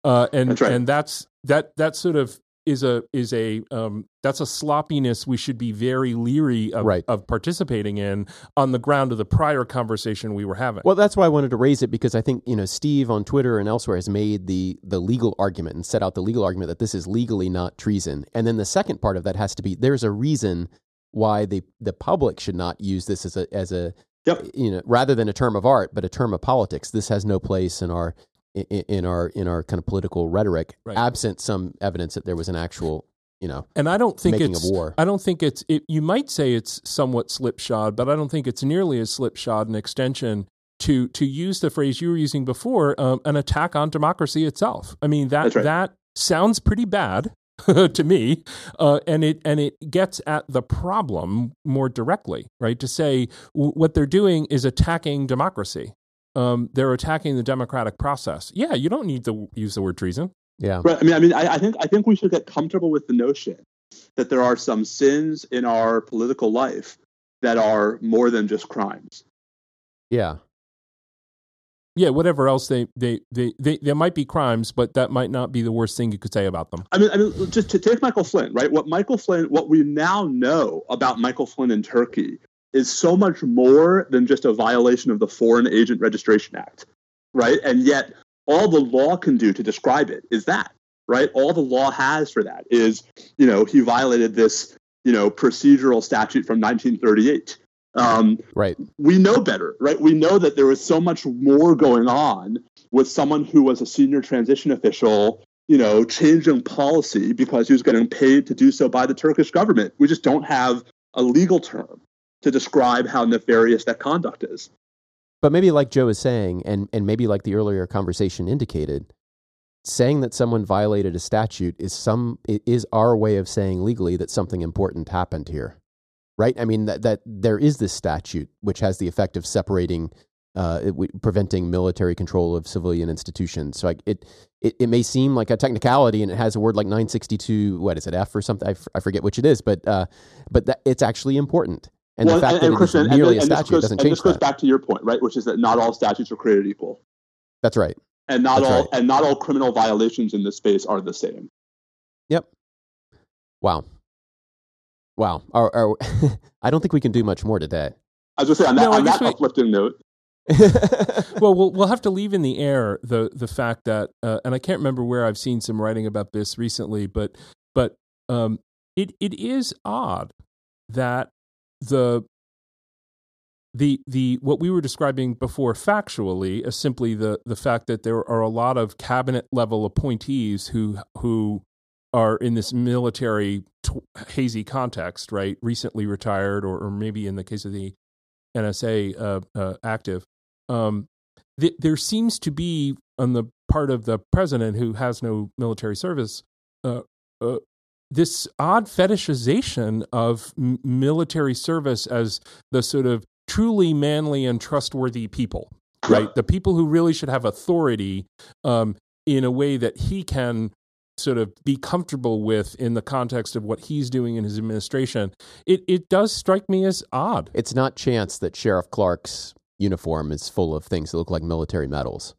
uh, and That's right. and that's that that sort of is a is a um, that's a sloppiness we should be very leery of, Right. of participating in on the ground of the prior conversation we were having. Well, that's why I wanted to raise it because I think you know Steve on Twitter and elsewhere has made the the legal argument and set out the legal argument that this is legally not treason. And then the second part of that has to be there's a reason why the the public should not use this as a as a Yep. you know rather than a term of art but a term of politics. This has no place in our in, in our in our kind of political rhetoric, Right. absent some evidence that there was an actual you know and I don't think it's of war. I don't think it's it, you might say it's somewhat slipshod, but I don't think it's nearly as slipshod an extension to to use the phrase you were using before, um, an attack on democracy itself. I mean that right. that sounds pretty bad to me, uh, and it and it gets at the problem more directly, right? To say w- what they're doing is attacking democracy. Um, they're attacking the democratic process. Yeah, you don't need to use the word treason. Yeah, Right. I mean, I mean, I, I think I think we should get comfortable with the notion that there are some sins in our political life that are more than just crimes. Yeah. Yeah, whatever else they, they, they, they, there might be crimes, but that might not be the worst thing you could say about them. I mean, I mean, just to take Michael Flynn, right? What Michael Flynn, what we now know about Michael Flynn in Turkey is so much more than just a violation of the Foreign Agent Registration Act, right? And yet, all the law can do to describe it is that, right? All the law has for that is, you know, he violated this, you know, procedural statute from 1938. Um, right. We know better, right? We know that there was so much more going on with someone who was a senior transition official, you know, changing policy because he was getting paid to do so by the Turkish government. We just don't have a legal term to describe how nefarious that conduct is. But maybe like Joe is saying, and, and maybe like the earlier conversation indicated, saying that someone violated a statute is some is our way of saying legally that something important happened here. Right? I mean that, that there is this statute which has the effect of separating uh, preventing military control of civilian institutions. So like it, it, it may seem like a technicality, and it has a word like 962. What is it, F or something? I, f- I forget which it is, but uh, but that, it's actually important. And well, the fact and, and that Christian, it is merely and, a statute goes, doesn't change. And this goes that. back to your point, right? Which is that not all statutes are created equal. That's right. And not That's all right. and not all criminal violations in this space are the same. Yep. Wow. Wow. Our, our, I don't think we can do much more today. I was going to say on that, no, on that we, uplifting note. well, well, we'll have to leave in the air the the fact that, uh, and I can't remember where I've seen some writing about this recently, but but um, it it is odd that the the the what we were describing before factually is simply the the fact that there are a lot of cabinet level appointees who who are in this military t- hazy context, right? Recently retired, or, or maybe in the case of the NSA uh, uh, active. Um, th- there seems to be on the part of the president who has no military service uh, uh this odd fetishization of m- military service as the sort of truly manly and trustworthy people, right? the people who really should have authority um, in a way that he can sort of be comfortable with in the context of what he's doing in his administration. It it does strike me as odd. It's not chance that Sheriff Clarke's uniform is full of things that look like military medals.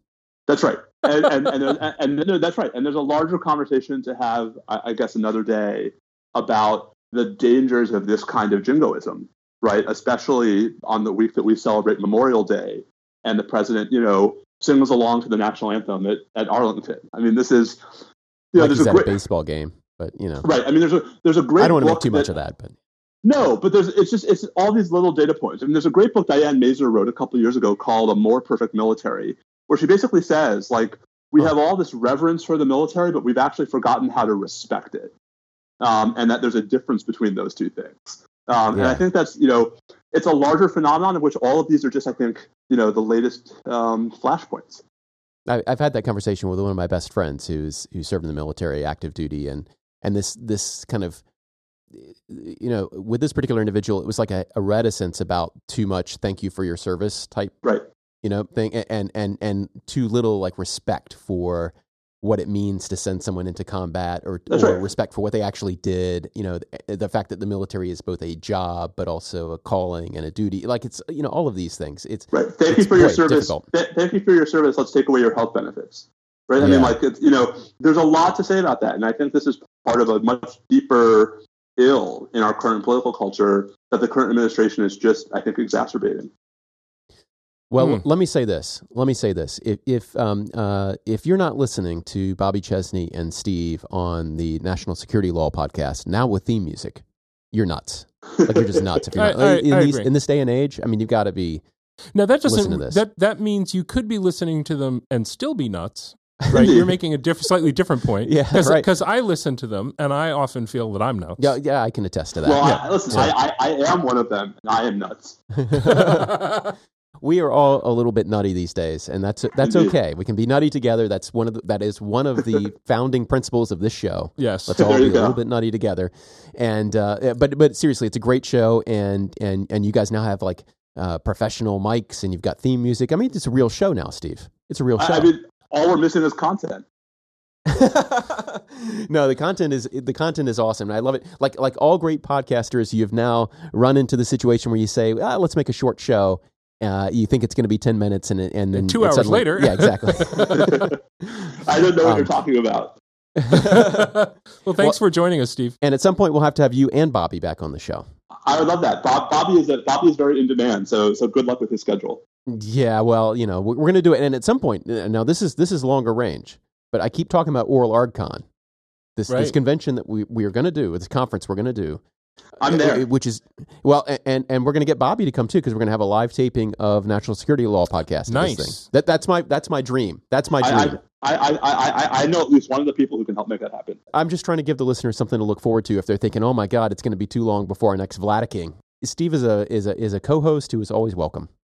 That's right and, and, and, and, no, that's right. And there's a larger conversation to have, I, guess, another day about the dangers of this kind of jingoism, right? Especially on the week that we celebrate Memorial Day, and the president, you know, sings along to the national anthem at, at Arlington. I mean, this is, know, like there's a at great a baseball game, but you know, right. I mean, there's a there's a great. I don't want to make too that, much of that, but no, but there's it's just it's all these little data points. I mean, there's a great book Diane Mazur wrote a couple years ago called "A More Perfect Military," where she basically says like we have all this reverence for the military, but we've actually forgotten how to respect it, um, and that there's a difference between those two things. Um, yeah. And I think that's you know it's a larger phenomenon of which all of these are just I think you know the latest um, flashpoints. I, I've had that conversation with one of my best friends who's who served in the military, active duty, and and this this kind of you know with this particular individual, it was like a, a reticence about too much "thank you for your service" type right. you know thing and and and too little like respect for what it means to send someone into combat or, or right. respect for what they actually did you know the, eh, the, fact that the military is both a job but also a calling and a duty like it's you know all of these things. It's right. Thank you for your service. Th- thank you for your service. Let's take away your health benefits. Right? I yeah. mean like it's you know there's a lot to say about that and i think this is part of a much deeper ill in our current political culture that the current administration is just i think exacerbating well, mm. let me say this. Let me say this. If if um, uh, if you're not listening to Bobby Chesney and Steve on the National Security Law podcast now with theme music, you're nuts. Like you're just nuts. If you're not, I, I, in, I these, in this day and age, I mean, you've got to be. Now that doesn't that that means you could be listening to them and still be nuts. Right, you're making a diff- slightly different point. Yeah, Cause, right. Because I listen to them, and I often feel that I'm nuts. Yeah, yeah, I can attest to that. Well, yeah. I, listen, yeah. I, I, I am one of them, and I am nuts we are all a little bit nutty these days, and that's that's okay. We can be nutty together. That's one of the, that is one of the founding principles of this show. Yes, let's all be a little bit nutty together. And uh, but but seriously, it's a great show, and and and you guys now have like uh, professional mics, and you've got theme music. I mean, it's a real show now, Steve. It's a real show. I, I mean, all we're missing is content. no, the content is the content is awesome. I love it. Like like all great podcasters, you've now run into the situation where you say, ah, "Let's make a short show." Uh, you think it's going to be ten minutes, and and then And two hours suddenly- later. yeah, exactly. I don't know what Um, you're talking about. well, thanks for joining us, Steve. and at some point, we'll have to have you and Bobby back on the show. I would love that. Bob, Bobby is a, Bobby is very in demand, so so good luck with his schedule. Yeah, well, you know, we're going to do it, and at some point, uh, now this is this is longer range, but I keep talking about Oral ArdCon, this this convention that we we are going to do, this conference we're going to do. I'm there. which is well, and and we're going to get Bobby to come too because we're going to have a live taping of National Security Law podcast. of this Nice. thing. That that's my that's my dream. That's my I, dream. I, I, I, I, I know at least one of the people who can help make that happen. I'm just trying to give the listeners something to look forward to if they're thinking, "Oh my God, it's going to be too long before our next Vlad King." Steve is a is a is a co-host who is always welcome.